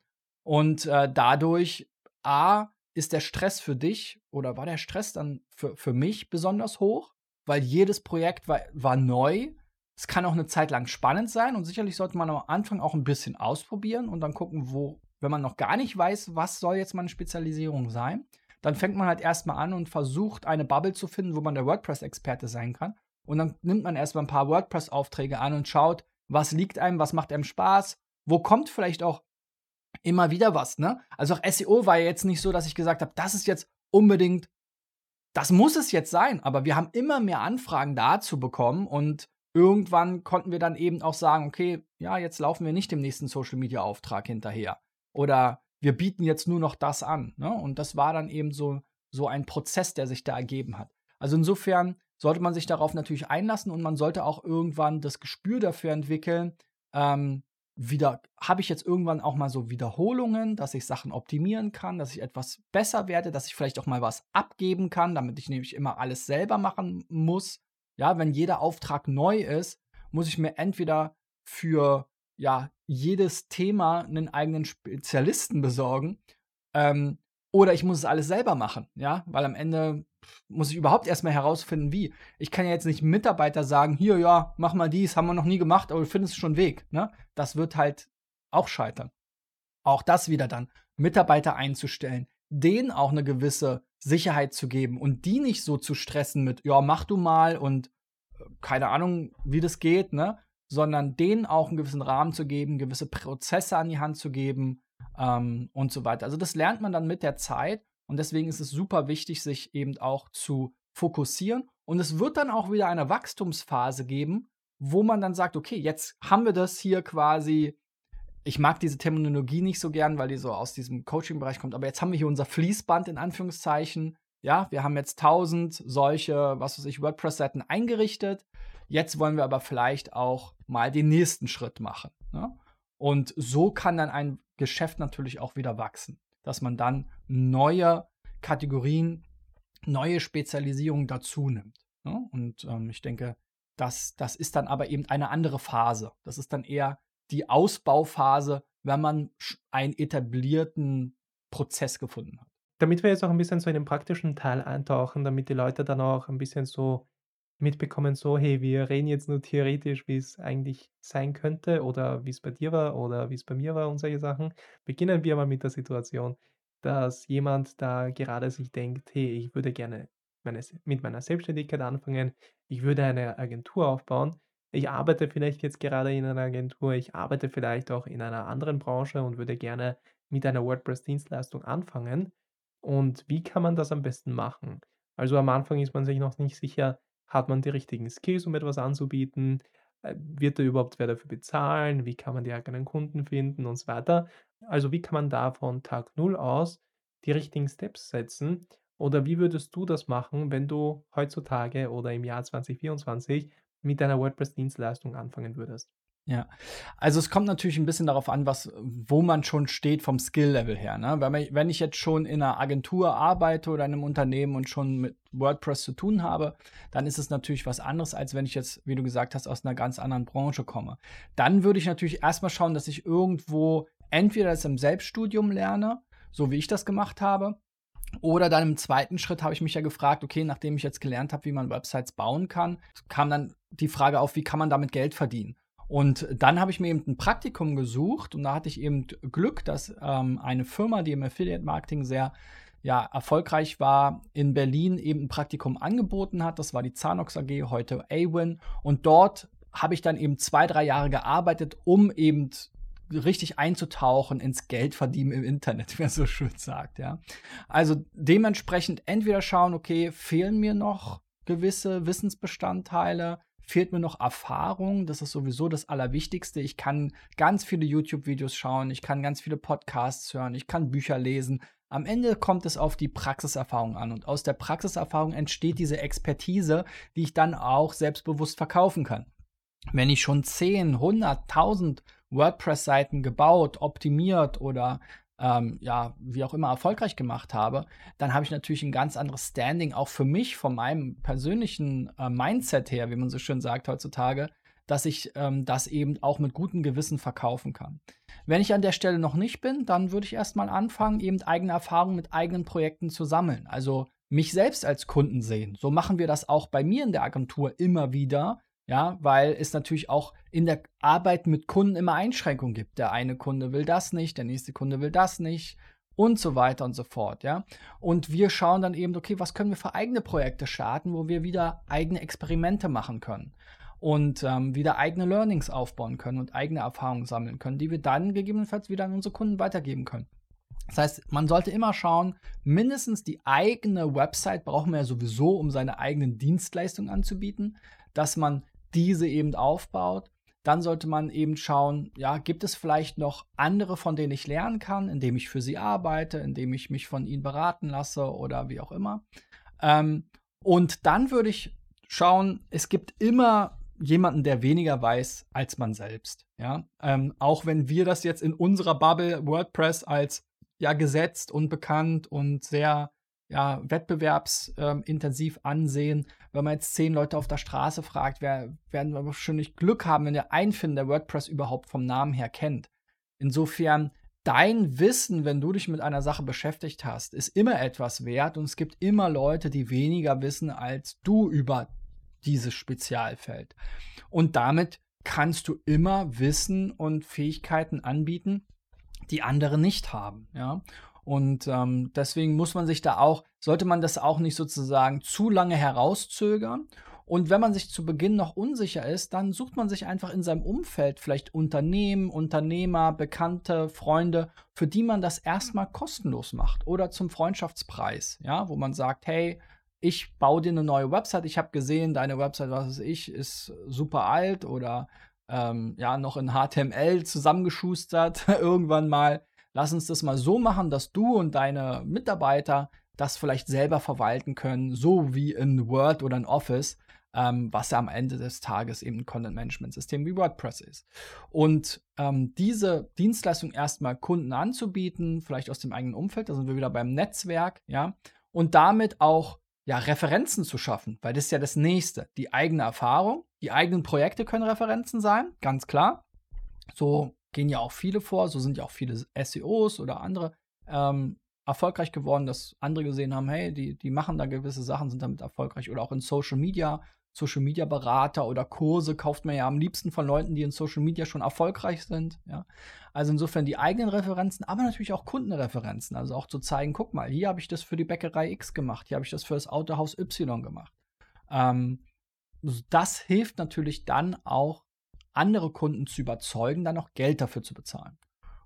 Und, äh, dadurch, A, ist der Stress für dich oder war der Stress dann für für mich besonders hoch, weil jedes Projekt war war neu. Es kann auch eine Zeit lang spannend sein und sicherlich sollte man am Anfang auch ein bisschen ausprobieren und dann gucken, wo, wenn man noch gar nicht weiß, was soll jetzt meine Spezialisierung sein, dann fängt man halt erstmal an und versucht, eine Bubble zu finden, wo man der WordPress-Experte sein kann. Und dann nimmt man erstmal ein paar WordPress-Aufträge an und schaut, was liegt einem, was macht einem Spaß, wo kommt vielleicht auch immer wieder was, ne? Also auch SEO war ja jetzt nicht so, dass ich gesagt habe, das ist jetzt unbedingt, das muss es jetzt sein, aber wir haben immer mehr Anfragen dazu bekommen und irgendwann konnten wir dann eben auch sagen, okay, ja, jetzt laufen wir nicht dem nächsten Social Media Auftrag hinterher oder wir bieten jetzt nur noch das an, ne? Und das war dann eben so so ein Prozess, der sich da ergeben hat. Also insofern sollte man sich darauf natürlich einlassen und man sollte auch irgendwann das Gespür dafür entwickeln, ähm, wieder, habe ich jetzt irgendwann auch mal so Wiederholungen, dass ich Sachen optimieren kann, dass ich etwas besser werde, dass ich vielleicht auch mal was abgeben kann, damit ich nämlich immer alles selber machen muss. Ja, wenn jeder Auftrag neu ist, muss ich mir entweder für ja jedes Thema einen eigenen Spezialisten besorgen ähm, oder ich muss es alles selber machen, ja, weil am Ende muss ich überhaupt erstmal herausfinden, wie. Ich kann ja jetzt nicht Mitarbeiter sagen, hier, ja, mach mal dies, haben wir noch nie gemacht, aber du findest schon Weg. Ne? Das wird halt auch scheitern. Auch das wieder dann, Mitarbeiter einzustellen, denen auch eine gewisse Sicherheit zu geben und die nicht so zu stressen mit, ja, mach du mal und äh, keine Ahnung, wie das geht, ne? Sondern denen auch einen gewissen Rahmen zu geben, gewisse Prozesse an die Hand zu geben ähm, und so weiter. Also das lernt man dann mit der Zeit und deswegen ist es super wichtig, sich eben auch zu fokussieren. Und es wird dann auch wieder eine Wachstumsphase geben, wo man dann sagt, okay, jetzt haben wir das hier quasi. Ich mag diese Terminologie nicht so gern, weil die so aus diesem Coaching-Bereich kommt, aber jetzt haben wir hier unser Fließband in Anführungszeichen. Ja, wir haben jetzt 1000 solche, was weiß ich, WordPress-Seiten eingerichtet. Jetzt wollen wir aber vielleicht auch mal den nächsten Schritt machen. Ne? Und so kann dann ein Geschäft natürlich auch wieder wachsen dass man dann neue Kategorien, neue Spezialisierungen dazu nimmt. Ne? Und ähm, ich denke, das, das ist dann aber eben eine andere Phase. Das ist dann eher die Ausbauphase, wenn man einen etablierten Prozess gefunden hat. Damit wir jetzt auch ein bisschen so in den praktischen Teil eintauchen, damit die Leute dann auch ein bisschen so mitbekommen, so, hey, wir reden jetzt nur theoretisch, wie es eigentlich sein könnte oder wie es bei dir war oder wie es bei mir war und solche Sachen. Beginnen wir mal mit der Situation, dass jemand da gerade sich denkt, hey, ich würde gerne meine, mit meiner Selbstständigkeit anfangen, ich würde eine Agentur aufbauen. Ich arbeite vielleicht jetzt gerade in einer Agentur, ich arbeite vielleicht auch in einer anderen Branche und würde gerne mit einer WordPress-Dienstleistung anfangen. Und wie kann man das am besten machen? Also am Anfang ist man sich noch nicht sicher, hat man die richtigen Skills, um etwas anzubieten? Äh, wird da überhaupt wer dafür bezahlen? Wie kann man die eigenen Kunden finden und so weiter? Also wie kann man da von Tag Null aus die richtigen Steps setzen? Oder wie würdest du das machen, wenn du heutzutage oder im Jahr 2024 mit deiner WordPress-Dienstleistung anfangen würdest? Ja, also es kommt natürlich ein bisschen darauf an, was, wo man schon steht vom Skill-Level her. Ne? Wenn, ich jetzt schon in einer Agentur arbeite oder in einem Unternehmen und schon mit WordPress zu tun habe, dann ist es natürlich was anderes, als wenn ich jetzt, wie du gesagt hast, aus einer ganz anderen Branche komme. Dann würde ich natürlich erstmal schauen, dass ich irgendwo entweder das im Selbststudium lerne, so wie ich das gemacht habe, oder dann im zweiten Schritt habe ich mich ja gefragt, okay, nachdem ich jetzt gelernt habe, wie man Websites bauen kann, kam dann die Frage auf, wie kann man damit Geld verdienen? Und dann habe ich mir eben ein Praktikum gesucht und da hatte ich eben Glück, dass ähm, eine Firma, die im Affiliate Marketing sehr ja, erfolgreich war, in Berlin eben ein Praktikum angeboten hat. Das war die Zanox AG, heute Awin. Und dort habe ich dann eben zwei, drei Jahre gearbeitet, um eben richtig einzutauchen ins Geldverdienen im Internet, wie man so schön sagt, ja. Also dementsprechend entweder schauen, okay, fehlen mir noch gewisse Wissensbestandteile, fehlt mir noch Erfahrung. Das ist sowieso das Allerwichtigste. Ich kann ganz viele YouTube-Videos schauen, ich kann ganz viele Podcasts hören, ich kann Bücher lesen. Am Ende kommt es auf die Praxiserfahrung an und aus der Praxiserfahrung entsteht diese Expertise, die ich dann auch selbstbewusst verkaufen kann. Wenn ich schon 10, 100, 1000 WordPress-Seiten gebaut, optimiert oder ähm, ja, wie auch immer erfolgreich gemacht habe, dann habe ich natürlich ein ganz anderes Standing, auch für mich, von meinem persönlichen äh, Mindset her, wie man so schön sagt heutzutage, dass ich ähm, das eben auch mit gutem Gewissen verkaufen kann. Wenn ich an der Stelle noch nicht bin, dann würde ich erstmal anfangen, eben eigene Erfahrungen mit eigenen Projekten zu sammeln. Also mich selbst als Kunden sehen. So machen wir das auch bei mir in der Agentur immer wieder, Ja, weil es natürlich auch in der Arbeit mit Kunden immer Einschränkungen gibt. Der eine Kunde will das nicht, der nächste Kunde will das nicht und so weiter und so fort, ja. Und wir schauen dann eben, okay, was können wir für eigene Projekte starten, wo wir wieder eigene Experimente machen können und ähm, wieder eigene Learnings aufbauen können und eigene Erfahrungen sammeln können, die wir dann gegebenenfalls wieder an unsere Kunden weitergeben können. Das heißt, man sollte immer schauen, mindestens die eigene Website brauchen wir ja sowieso, um seine eigenen Dienstleistungen anzubieten, dass man diese eben aufbaut. Dann sollte man eben schauen, ja, gibt es vielleicht noch andere, von denen ich lernen kann, indem ich für sie arbeite, indem ich mich von ihnen beraten lasse oder wie auch immer. Ähm, und dann würde ich schauen, es gibt immer jemanden, der weniger weiß als man selbst. Ja, ähm, auch wenn wir das jetzt in unserer Bubble WordPress als ja gesetzt und bekannt und sehr ja, wettbewerbsintensiv ansehen. Wenn man jetzt zehn Leute auf der Straße fragt, wer, werden wir wahrscheinlich Glück haben, wenn der einen finden, der WordPress überhaupt vom Namen her kennt. Insofern, dein Wissen, wenn du dich mit einer Sache beschäftigt hast, ist immer etwas wert und es gibt immer Leute, die weniger wissen als du über dieses Spezialfeld. Und damit kannst du immer Wissen und Fähigkeiten anbieten, die andere nicht haben. Ja? Und ähm, deswegen muss man sich da auch, sollte man das auch nicht sozusagen zu lange herauszögern. Und wenn man sich zu Beginn noch unsicher ist, dann sucht man sich einfach in seinem Umfeld vielleicht Unternehmen, Unternehmer, Bekannte, Freunde, für die man das erstmal kostenlos macht. Oder zum Freundschaftspreis, ja, wo man sagt, hey, ich baue dir eine neue Website, ich habe gesehen, deine Website, was weiß ich, ist super alt oder ähm, ja, noch in HTML zusammengeschustert irgendwann mal lass uns das mal so machen, dass du und deine Mitarbeiter das vielleicht selber verwalten können, so wie in Word oder in Office, ähm, was ja am Ende des Tages eben ein Content-Management-System wie WordPress ist. Und ähm, diese Dienstleistung erstmal Kunden anzubieten, vielleicht aus dem eigenen Umfeld, da sind wir wieder beim Netzwerk, ja, und damit auch ja, Referenzen zu schaffen, weil das ist ja das nächste. Die eigene Erfahrung, die eigenen Projekte können Referenzen sein, ganz klar. So gehen ja auch viele vor, so sind ja auch viele SEOs oder andere ähm, erfolgreich geworden, dass andere gesehen haben, hey, die, die machen da gewisse Sachen, sind damit erfolgreich. Oder auch in Social Media, Social Media Berater oder Kurse kauft man ja am liebsten von Leuten, die in Social Media schon erfolgreich sind. Ja. Also insofern die eigenen Referenzen, aber natürlich auch Kundenreferenzen. Also auch zu zeigen, guck mal, hier habe ich das für die Bäckerei X gemacht, hier habe ich das für das Autohaus Y gemacht. Ähm, das hilft natürlich dann auch andere Kunden zu überzeugen, dann auch Geld dafür zu bezahlen.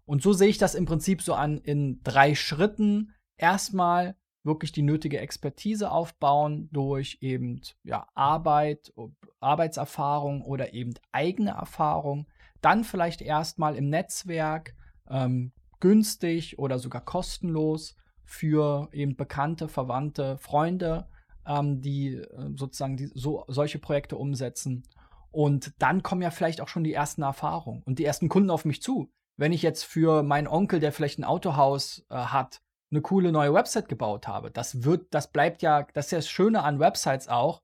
Und so sehe ich das im Prinzip so an in drei Schritten. Erstmal wirklich die nötige Expertise aufbauen durch eben ja, Arbeit, Arbeitserfahrung oder eben eigene Erfahrung. Dann vielleicht erstmal im Netzwerk ähm, günstig oder sogar kostenlos für eben bekannte, verwandte, Freunde, ähm, die äh, sozusagen die, so, solche Projekte umsetzen und dann kommen ja vielleicht auch schon die ersten Erfahrungen und die ersten Kunden auf mich zu. Wenn ich jetzt für meinen Onkel, der vielleicht ein Autohaus äh, hat, eine coole neue Website gebaut habe, das wird, das bleibt ja, das ist ja das Schöne an Websites auch,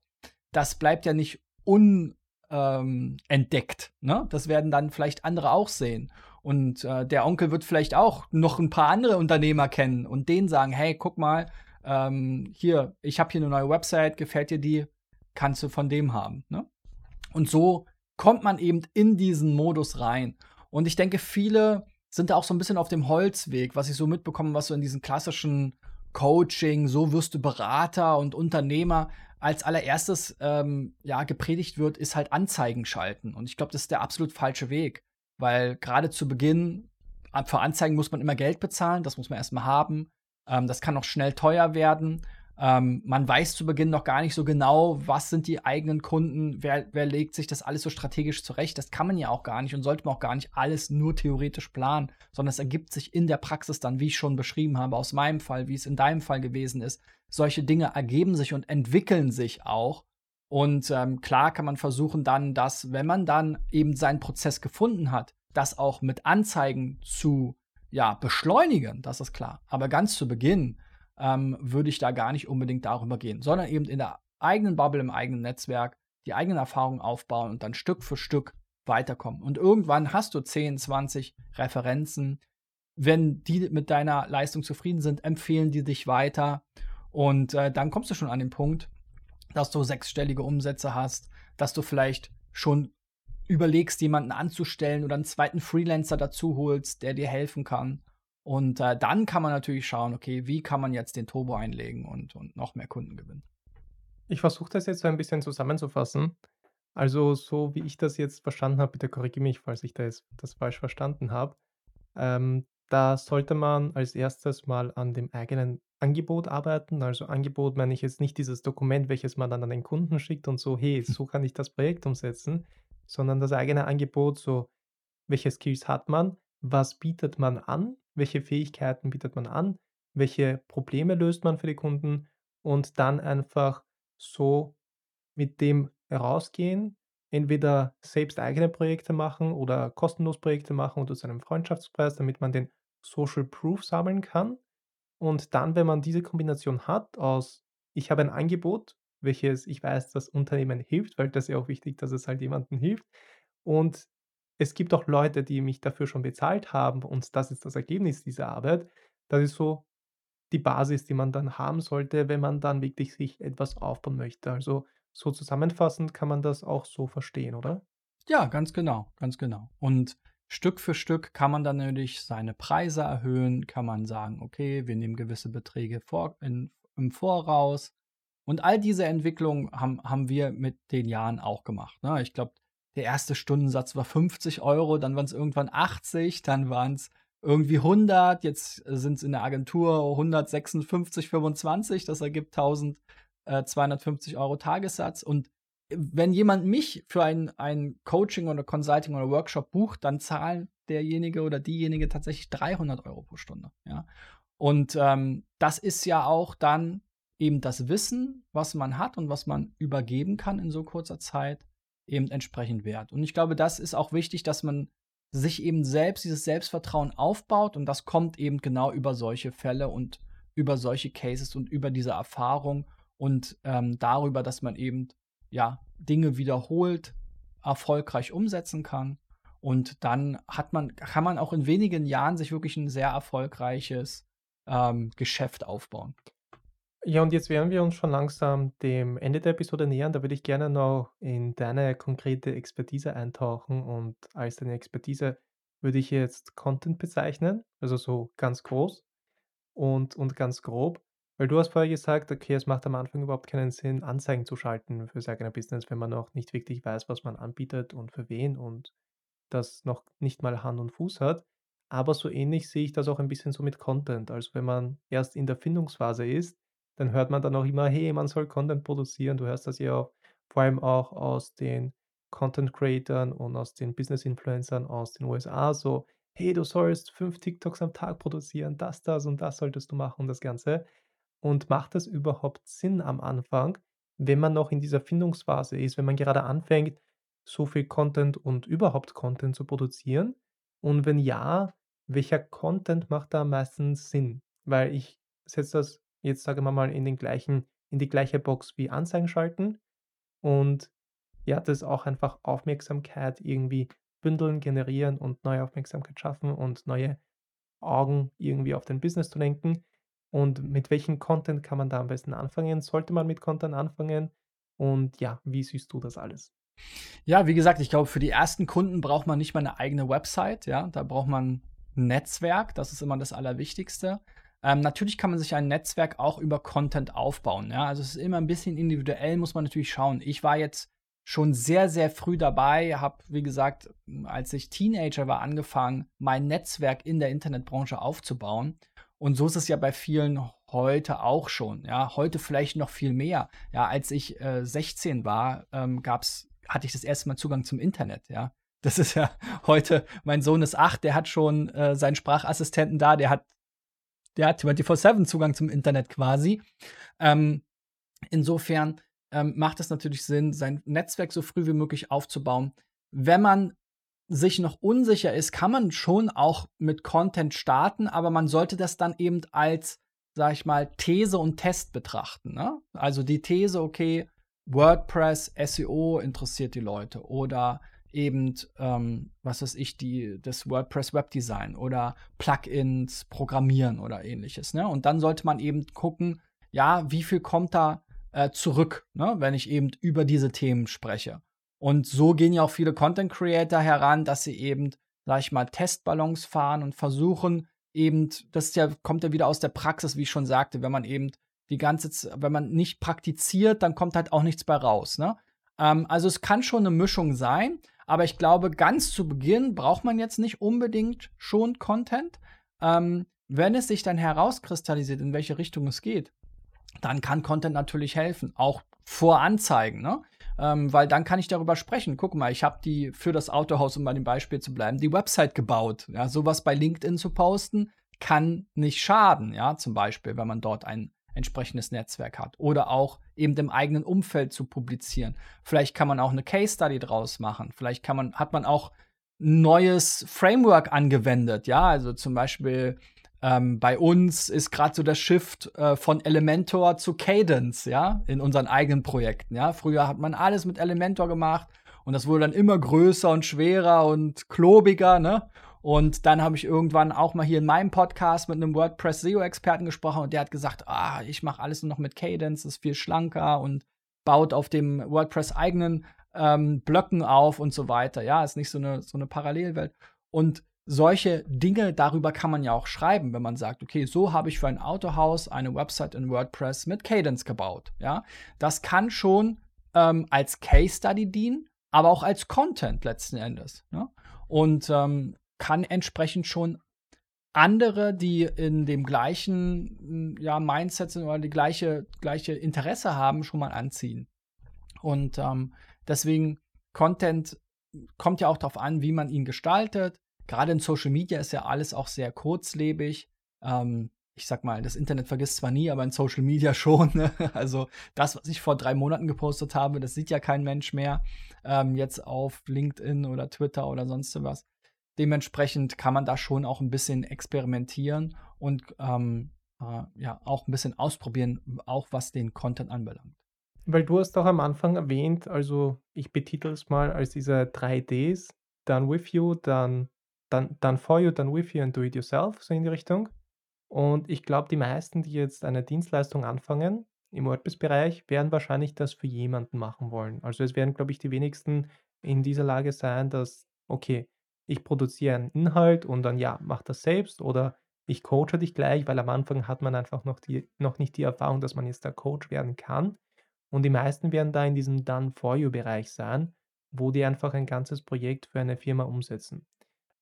das bleibt ja nicht unentdeckt. Ähm, ne? Das werden dann vielleicht andere auch sehen. Und äh, der Onkel wird vielleicht auch noch ein paar andere Unternehmer kennen und denen sagen, hey, guck mal, ähm, hier, ich habe hier eine neue Website, gefällt dir die, kannst du von dem haben. Ne? Und so kommt man eben in diesen Modus rein. Und ich denke, viele sind da auch so ein bisschen auf dem Holzweg, was ich so mitbekomme, was so in diesen klassischen Coaching, so wirst du Berater und Unternehmer als allererstes ähm, ja gepredigt wird, ist halt Anzeigen schalten. Und ich glaube, das ist der absolut falsche Weg, weil gerade zu Beginn für Anzeigen muss man immer Geld bezahlen, das muss man erstmal haben. Ähm, das kann auch schnell teuer werden. Ähm, man weiß zu Beginn noch gar nicht so genau, was sind die eigenen Kunden, wer, wer legt sich das alles so strategisch zurecht. Das kann man ja auch gar nicht und sollte man auch gar nicht alles nur theoretisch planen, sondern es ergibt sich in der Praxis dann, wie ich schon beschrieben habe, aus meinem Fall, wie es in deinem Fall gewesen ist. Solche Dinge ergeben sich und entwickeln sich auch. Und ähm, klar kann man versuchen dann, dass, wenn man dann eben seinen Prozess gefunden hat, das auch mit Anzeigen zu ja, beschleunigen, das ist klar. Aber ganz zu Beginn ähm, würde ich da gar nicht unbedingt darüber gehen, sondern eben in der eigenen Bubble, im eigenen Netzwerk die eigenen Erfahrungen aufbauen und dann Stück für Stück weiterkommen. Und irgendwann hast du 10, 20 Referenzen. Wenn die mit deiner Leistung zufrieden sind, empfehlen die dich weiter. Und äh, dann kommst du schon an den Punkt, dass du sechsstellige Umsätze hast, dass du vielleicht schon überlegst, jemanden anzustellen oder einen zweiten Freelancer dazu holst, der dir helfen kann. Und äh, dann kann man natürlich schauen, okay, wie kann man jetzt den Turbo einlegen und, und noch mehr Kunden gewinnen. Ich versuche das jetzt so ein bisschen zusammenzufassen. Also, so wie ich das jetzt verstanden habe, bitte korrigiere mich, falls ich das, das falsch verstanden habe. Ähm, da sollte man als erstes mal an dem eigenen Angebot arbeiten. Also Angebot meine ich jetzt nicht dieses Dokument, welches man dann an den Kunden schickt und so, hey, so kann ich das Projekt umsetzen, sondern das eigene Angebot, so welche Skills hat man, was bietet man an, welche Fähigkeiten bietet man an, welche Probleme löst man für die Kunden und dann einfach so mit dem rausgehen, entweder selbst eigene Projekte machen oder kostenlos Projekte machen unter seinem Freundschaftspreis, damit man den Social Proof sammeln kann. Und dann, wenn man diese Kombination hat aus, ich habe ein Angebot, welches ich weiß, das Unternehmen hilft, weil das ist ja auch wichtig, dass es halt jemandem hilft. Und es gibt auch Leute, die mich dafür schon bezahlt haben und das ist das Ergebnis dieser Arbeit. Das ist so die Basis, die man dann haben sollte, wenn man dann wirklich sich etwas aufbauen möchte. Also so zusammenfassend kann man das auch so verstehen, oder? Ja, ganz genau, ganz genau. Und Stück für Stück kann man dann natürlich seine Preise erhöhen, kann man sagen, okay, wir nehmen gewisse Beträge vor, in, im Voraus. Und all diese Entwicklungen haben, haben wir mit den Jahren auch gemacht. Ne? Ich glaube, der erste Stundensatz war 50 Euro, dann waren es irgendwann 80, dann waren es irgendwie 100, jetzt sind es in der Agentur 156, 25, das ergibt 1250 äh, Euro Tagessatz. Und wenn jemand mich für ein, ein Coaching oder Consulting oder Workshop bucht, dann zahlen derjenige oder diejenige tatsächlich 300 Euro pro Stunde. Ja? Und ähm, das ist ja auch dann eben das Wissen, was man hat und was man übergeben kann in so kurzer Zeit, eben entsprechend wert. Und ich glaube, das ist auch wichtig, dass man sich eben selbst dieses Selbstvertrauen aufbaut und das kommt eben genau über solche Fälle und über solche Cases und über diese Erfahrung und ähm, darüber, dass man eben ja Dinge wiederholt erfolgreich umsetzen kann und dann hat man kann man auch in wenigen Jahren sich wirklich ein sehr erfolgreiches ähm, Geschäft aufbauen. Ja, und jetzt werden wir uns schon langsam dem Ende der Episode nähern. Da würde ich gerne noch in deine konkrete Expertise eintauchen. Und als deine Expertise würde ich jetzt Content bezeichnen, also so ganz groß und, und ganz grob. Weil du hast vorher gesagt, okay, es macht am Anfang überhaupt keinen Sinn, Anzeigen zu schalten für sein eigenes Business, wenn man noch nicht wirklich weiß, was man anbietet und für wen und das noch nicht mal Hand und Fuß hat. Aber so ähnlich sehe ich das auch ein bisschen so mit Content. Also wenn man erst in der Findungsphase ist, dann hört man dann auch immer, hey, man soll Content produzieren. Du hörst das ja vor allem auch aus den Content Creatern und aus den Business Influencern aus den USA so, hey, du sollst fünf TikToks am Tag produzieren, das, das und das solltest du machen das Ganze. Und macht das überhaupt Sinn am Anfang, wenn man noch in dieser Findungsphase ist, wenn man gerade anfängt, so viel Content und überhaupt Content zu produzieren? Und wenn ja, welcher Content macht da am meisten Sinn? Weil ich setze das jetzt sagen wir mal in den gleichen in die gleiche Box wie Anzeigen schalten und ja, das auch einfach Aufmerksamkeit irgendwie bündeln, generieren und neue Aufmerksamkeit schaffen und neue Augen irgendwie auf den Business zu lenken. Und mit welchem Content kann man da am besten anfangen? Sollte man mit Content anfangen? Und ja, wie siehst du das alles? Ja, wie gesagt, ich glaube, für die ersten Kunden braucht man nicht mal eine eigene Website. Ja, da braucht man ein Netzwerk. Das ist immer das Allerwichtigste. Ähm, natürlich kann man sich ein Netzwerk auch über Content aufbauen. Ja? Also es ist immer ein bisschen individuell, muss man natürlich schauen. Ich war jetzt schon sehr, sehr früh dabei, habe, wie gesagt, als ich Teenager war, angefangen, mein Netzwerk in der Internetbranche aufzubauen. Und so ist es ja bei vielen heute auch schon. Ja, heute vielleicht noch viel mehr. Ja, als ich äh, 16 war, ähm, gab's, hatte ich das erste Mal Zugang zum Internet. Ja, das ist ja heute, mein Sohn ist acht, der hat schon äh, seinen Sprachassistenten da, der hat hat 24-7 Zugang zum Internet quasi. Ähm, insofern ähm, macht es natürlich Sinn, sein Netzwerk so früh wie möglich aufzubauen. Wenn man sich noch unsicher ist, kann man schon auch mit Content starten, aber man sollte das dann eben als, sag ich mal, These und Test betrachten. Ne? Also die These, okay, WordPress, SEO interessiert die Leute oder eben, ähm, was weiß ich, die, das WordPress Webdesign oder Plugins programmieren oder ähnliches. Ne? Und dann sollte man eben gucken, ja, wie viel kommt da äh, zurück, ne? wenn ich eben über diese Themen spreche. Und so gehen ja auch viele Content Creator heran, dass sie eben, sag ich mal, Testballons fahren und versuchen eben, das ja, kommt ja wieder aus der Praxis, wie ich schon sagte, wenn man eben die ganze Zeit, wenn man nicht praktiziert, dann kommt halt auch nichts bei raus. Ne? Ähm, also es kann schon eine Mischung sein, aber ich glaube, ganz zu Beginn braucht man jetzt nicht unbedingt schon Content. Ähm, wenn es sich dann herauskristallisiert, in welche Richtung es geht, dann kann Content natürlich helfen, auch vor Anzeigen, ne? Ähm, weil dann kann ich darüber sprechen. Guck mal, ich habe die für das Autohaus, um bei dem Beispiel zu bleiben, die Website gebaut. Ja, sowas bei LinkedIn zu posten, kann nicht schaden, ja, zum Beispiel, wenn man dort ein entsprechendes Netzwerk hat. Oder auch eben im eigenen Umfeld zu publizieren. Vielleicht kann man auch eine Case Study draus machen. Vielleicht kann man, hat man auch neues Framework angewendet, ja, also zum Beispiel ähm, bei uns ist gerade so der Shift äh, von Elementor zu Cadence, ja, in unseren eigenen Projekten, ja. Früher hat man alles mit Elementor gemacht und das wurde dann immer größer und schwerer und klobiger, ne? Und dann habe ich irgendwann auch mal hier in meinem Podcast mit einem WordPress SEO-Experten gesprochen und der hat gesagt, ah, ich mache alles nur noch mit Cadence, ist viel schlanker und baut auf dem WordPress eigenen ähm, Blöcken auf und so weiter. Ja, ist nicht so eine, so eine Parallelwelt. Und solche Dinge, darüber kann man ja auch schreiben, wenn man sagt, okay, so habe ich für ein Autohaus eine Website in WordPress mit Cadence gebaut. Ja, das kann schon ähm, als Case Study dienen, aber auch als Content letzten Endes. Ne? Und ähm, kann entsprechend schon andere, die in dem gleichen ja, Mindset sind oder die gleiche, gleiche Interesse haben, schon mal anziehen. Und ähm, deswegen Content kommt ja auch darauf an, wie man ihn gestaltet gerade in Social Media ist ja alles auch sehr kurzlebig. Ähm, ich sag mal, das Internet vergisst zwar nie, aber in Social Media schon. Ne? Also das, was ich vor drei Monaten gepostet habe, das sieht ja kein Mensch mehr. Ähm, jetzt auf LinkedIn oder Twitter oder sonst was. Dementsprechend kann man da schon auch ein bisschen experimentieren und ähm, äh, ja auch ein bisschen ausprobieren, auch was den Content anbelangt. Weil du hast auch am Anfang erwähnt, also ich betitel es mal als diese 3Ds, Done with you, dann dann dann for you, dann with you and do it yourself, so in die Richtung. Und ich glaube, die meisten, die jetzt eine Dienstleistung anfangen im WordPress-Bereich, werden wahrscheinlich das für jemanden machen wollen. Also es werden, glaube ich, die wenigsten in dieser Lage sein, dass, okay, ich produziere einen Inhalt und dann ja, mach das selbst oder ich coache dich gleich, weil am Anfang hat man einfach noch, die, noch nicht die Erfahrung, dass man jetzt der Coach werden kann. Und die meisten werden da in diesem Done-for-you-Bereich sein, wo die einfach ein ganzes Projekt für eine Firma umsetzen.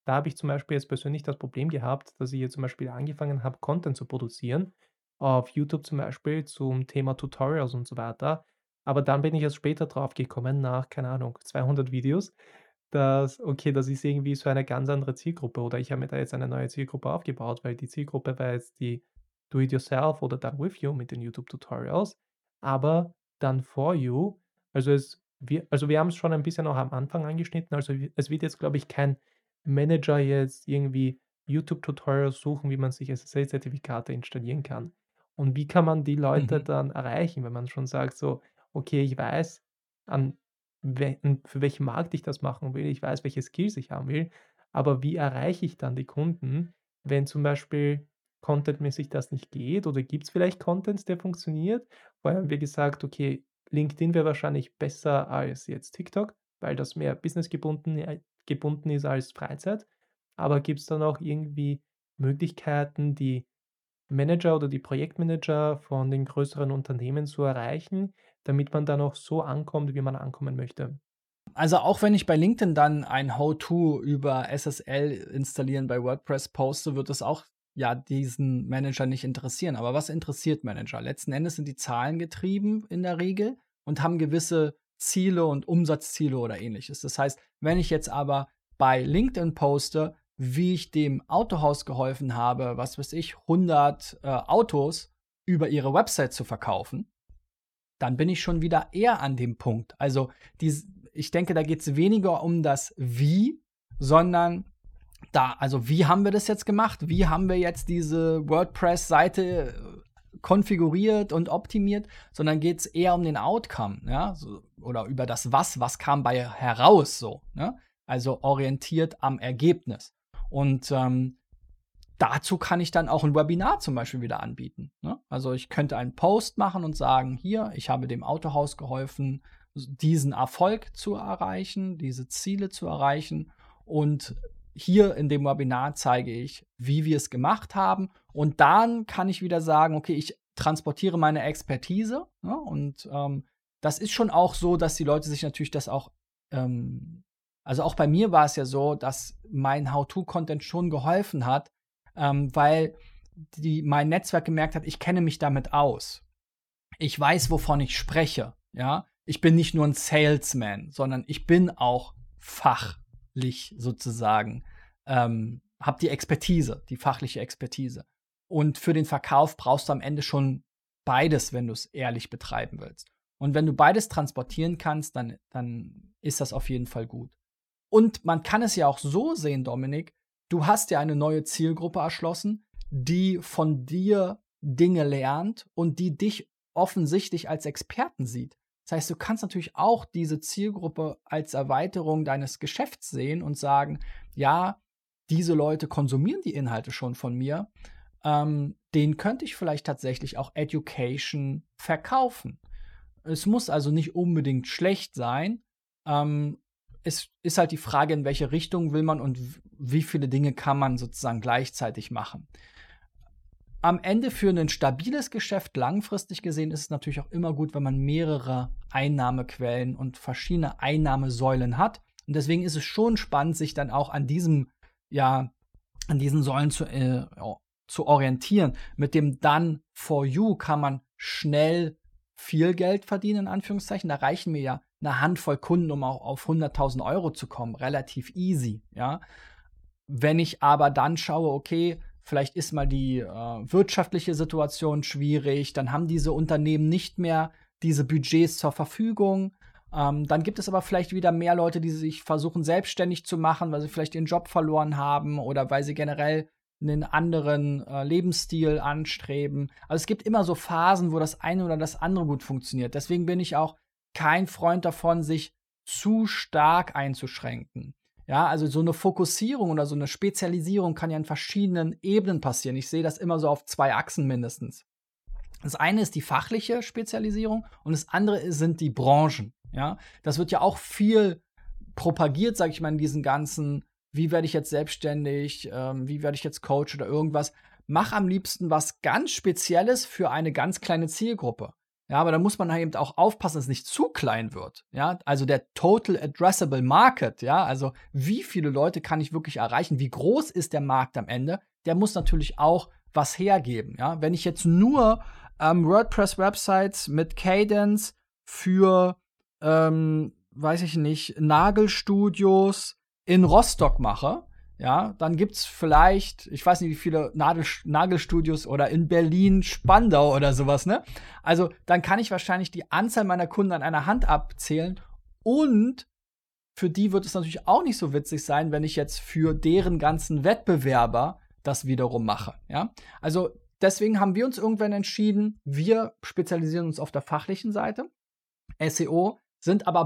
Da habe ich zum Beispiel jetzt persönlich das Problem gehabt, dass ich hier zum Beispiel angefangen habe, Content zu produzieren, auf YouTube zum Beispiel zum Thema Tutorials und so weiter. Aber dann bin ich erst später drauf gekommen, nach, keine Ahnung, 200 Videos, dass, okay, das ist irgendwie so eine ganz andere Zielgruppe oder ich habe mir da jetzt eine neue Zielgruppe aufgebaut, weil die Zielgruppe war jetzt die Do-it-yourself oder Done with you mit den YouTube-Tutorials, aber Done for you, also es, wir, also wir haben es schon ein bisschen auch am Anfang angeschnitten, also es wird jetzt, glaube ich, kein Manager jetzt irgendwie YouTube-Tutorials suchen, wie man sich SSL-Zertifikate installieren kann. Und wie kann man die Leute Mhm. dann erreichen, wenn man schon sagt, so, okay, ich weiß, an für welchen Markt ich das machen will, ich weiß, welche Skills ich haben will, aber wie erreiche ich dann die Kunden, wenn zum Beispiel contentmäßig das nicht geht oder gibt es vielleicht Content, der funktioniert? Vorher haben wir gesagt, okay, LinkedIn wäre wahrscheinlich besser als jetzt TikTok, weil das mehr businessgebunden gebunden ist als Freizeit. Aber gibt es dann auch irgendwie Möglichkeiten, die Manager oder die Projektmanager von den größeren Unternehmen zu erreichen, damit man dann auch so ankommt, wie man ankommen möchte? Also auch wenn ich bei LinkedIn dann ein How-To über SSL installieren bei WordPress poste, wird es auch ja diesen Manager nicht interessieren. Aber was interessiert Manager? Letzten Endes sind die Zahlen getrieben in der Regel und haben gewisse Ziele und Umsatzziele oder ähnliches. Das heißt, wenn ich jetzt aber bei LinkedIn poste, wie ich dem Autohaus geholfen habe, was weiß ich, 100 äh, Autos über ihre Website zu verkaufen, dann bin ich schon wieder eher an dem Punkt. Also die, ich denke, da geht es weniger um das Wie, sondern da, also wie haben wir das jetzt gemacht? Wie haben wir jetzt diese WordPress-Seite konfiguriert und optimiert, sondern geht es eher um den Outcome, ja, so, oder über das Was, was kam bei heraus, so, ne? Also orientiert am Ergebnis. Und ähm, dazu kann ich dann auch ein Webinar zum Beispiel wieder anbieten. Ne? Also ich könnte einen Post machen und sagen, hier, ich habe dem Autohaus geholfen, diesen Erfolg zu erreichen, diese Ziele zu erreichen. Und hier in dem Webinar zeige ich, wie wir es gemacht haben. Und dann kann ich wieder sagen, okay, ich transportiere meine Expertise. Ne? und ähm, das ist schon auch so, dass die Leute sich natürlich das auch, ähm, also auch bei mir war es ja so, dass mein How-To-Content schon geholfen hat, ähm, weil die, mein Netzwerk gemerkt hat, ich kenne mich damit aus. Ich weiß, wovon ich spreche. Ja, ich bin nicht nur ein Salesman, sondern ich bin auch fachlich sozusagen, ähm, habe die Expertise, die fachliche Expertise. Und für den Verkauf brauchst du am Ende schon beides, wenn du es ehrlich betreiben willst. Und wenn du beides transportieren kannst, dann, dann ist das auf jeden Fall gut. Und man kann es ja auch so sehen, Dominik, du hast ja eine neue Zielgruppe erschlossen, die von dir Dinge lernt und die dich offensichtlich als Experten sieht. Das heißt, du kannst natürlich auch diese Zielgruppe als Erweiterung deines Geschäfts sehen und sagen, ja, diese Leute konsumieren die Inhalte schon von mir, ähm, den könnte ich vielleicht tatsächlich auch Education verkaufen. Es muss also nicht unbedingt schlecht sein. Ähm, es ist halt die Frage, in welche Richtung will man und wie viele Dinge kann man sozusagen gleichzeitig machen am Ende für ein stabiles Geschäft langfristig gesehen ist es natürlich auch immer gut, wenn man mehrere Einnahmequellen und verschiedene Einnahmesäulen hat. Und deswegen ist es schon spannend, sich dann auch an diesem, ja, an diesen Säulen zu, äh, zu orientieren. Mit dem Done for You kann man schnell viel Geld verdienen, in Anführungszeichen. Da reichen mir ja eine Handvoll Kunden, um auch auf 100.000 Euro zu kommen. Relativ easy, ja. Wenn ich aber dann schaue, okay, vielleicht ist mal die äh, wirtschaftliche Situation schwierig, dann haben diese Unternehmen nicht mehr diese Budgets zur Verfügung. Ähm, dann gibt es aber vielleicht wieder mehr Leute, die sich versuchen, selbstständig zu machen, weil sie vielleicht ihren Job verloren haben oder weil sie generell einen anderen äh, Lebensstil anstreben. Also es gibt immer so Phasen, wo das eine oder das andere gut funktioniert. Deswegen bin ich auch kein Freund davon, sich zu stark einzuschränken. Ja, also so eine Fokussierung oder so eine Spezialisierung kann ja in verschiedenen Ebenen passieren. Ich sehe das immer so auf zwei Achsen mindestens. Das eine ist die fachliche Spezialisierung und das andere sind die Branchen. Ja, das wird ja auch viel propagiert, sage ich mal, in diesen ganzen, wie werde ich jetzt selbstständig, ähm, wie werde ich jetzt Coach oder irgendwas. Mach am liebsten was ganz Spezielles für eine ganz kleine Zielgruppe. Ja, aber da muss man halt eben auch aufpassen, dass es nicht zu klein wird. Ja, also der Total Addressable Market, ja, also wie viele Leute kann ich wirklich erreichen? Wie groß ist der Markt am Ende? Der muss natürlich auch was hergeben. Ja, wenn ich jetzt nur ähm, WordPress-Websites mit Cadence für, ähm, weiß ich nicht, Nagelstudios in Rostock mache, ja, dann gibt's vielleicht, ich weiß nicht, wie viele Nadel Nagelstudios oder in Berlin, Spandau oder sowas, ne? Also, dann kann ich wahrscheinlich die Anzahl meiner Kunden an einer Hand abzählen und für die wird es natürlich auch nicht so witzig sein, wenn ich jetzt für deren ganzen Wettbewerber das wiederum mache, ja? Also, deswegen haben wir uns irgendwann entschieden, wir spezialisieren uns auf der fachlichen Seite. SEO sind aber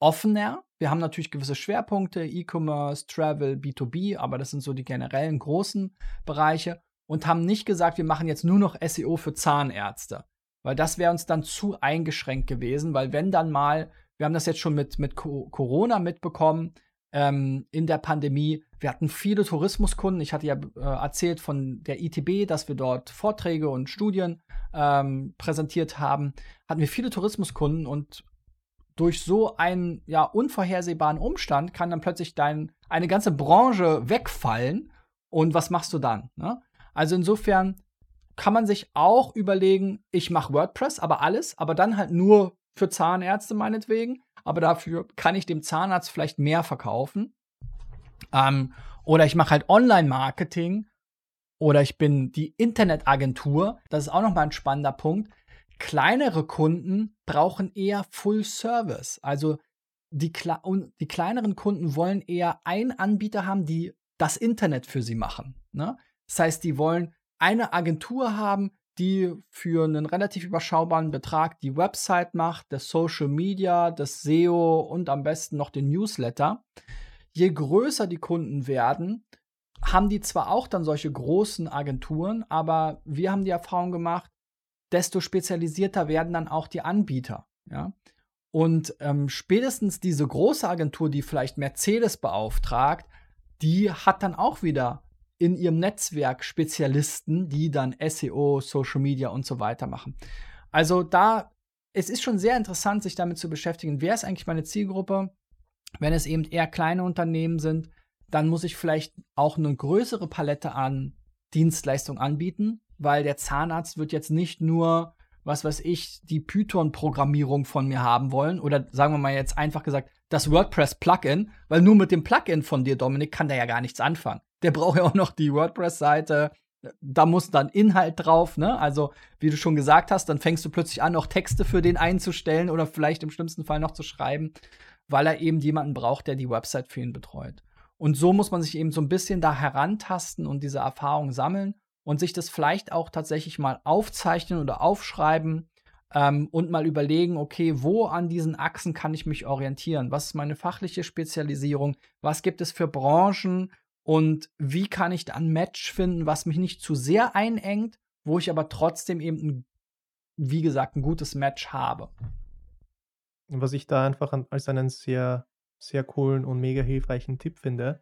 branchenoffener, wir haben natürlich gewisse Schwerpunkte, E-Commerce, Travel, B2B, aber das sind so die generellen großen Bereiche und haben nicht gesagt, wir machen jetzt nur noch SEO für Zahnärzte, weil das wäre uns dann zu eingeschränkt gewesen, weil wenn dann mal, wir haben das jetzt schon mit, mit Corona mitbekommen, ähm, in der Pandemie, wir hatten viele Tourismuskunden. Ich hatte ja äh, erzählt von der ITB, dass wir dort Vorträge und Studien ähm, präsentiert haben. Hatten wir viele Tourismuskunden und durch so einen ja unvorhersehbaren Umstand kann dann plötzlich dein, eine ganze Branche wegfallen. Und was machst du dann? Ne? Also insofern kann man sich auch überlegen, ich mache WordPress, aber alles, aber dann halt nur für Zahnärzte meinetwegen. Aber dafür kann ich dem Zahnarzt vielleicht mehr verkaufen. Ähm, oder ich mache halt Online-Marketing. Oder ich bin die Internetagentur. Das ist auch nochmal ein spannender Punkt. Kleinere Kunden brauchen eher Full Service. Also die, die kleineren Kunden wollen eher einen Anbieter haben, die das Internet für sie machen. Ne? Das heißt, die wollen eine Agentur haben, die für einen relativ überschaubaren Betrag die Website macht, das Social Media, das SEO und am besten noch den Newsletter. Je größer die Kunden werden, haben die zwar auch dann solche großen Agenturen, aber wir haben die Erfahrung gemacht, desto spezialisierter werden dann auch die Anbieter. Ja? Und ähm, spätestens diese große Agentur, die vielleicht Mercedes beauftragt, die hat dann auch wieder in ihrem Netzwerk Spezialisten, die dann SEO, Social Media und so weiter machen. Also da, es ist schon sehr interessant, sich damit zu beschäftigen, wer ist eigentlich meine Zielgruppe? Wenn es eben eher kleine Unternehmen sind, dann muss ich vielleicht auch eine größere Palette an Dienstleistungen anbieten, weil der Zahnarzt wird jetzt nicht nur, was weiß ich, die Python-Programmierung von mir haben wollen oder sagen wir mal jetzt einfach gesagt, das WordPress-Plugin, weil nur mit dem Plugin von dir, Dominik, kann der ja gar nichts anfangen. Der braucht ja auch noch die WordPress-Seite, da muss dann Inhalt drauf, ne? Also, wie du schon gesagt hast, dann fängst du plötzlich an, auch Texte für den einzustellen oder vielleicht im schlimmsten Fall noch zu schreiben, weil er eben jemanden braucht, der die Website für ihn betreut. Und so muss man sich eben so ein bisschen da herantasten und diese Erfahrung sammeln und sich das vielleicht auch tatsächlich mal aufzeichnen oder aufschreiben ähm, und mal überlegen, okay, wo an diesen Achsen kann ich mich orientieren? Was ist meine fachliche Spezialisierung? Was gibt es für Branchen? Und wie kann ich da ein Match finden, was mich nicht zu sehr einengt, wo ich aber trotzdem eben, ein, wie gesagt, ein gutes Match habe? Was ich da einfach als einen sehr sehr coolen und mega hilfreichen Tipp finde,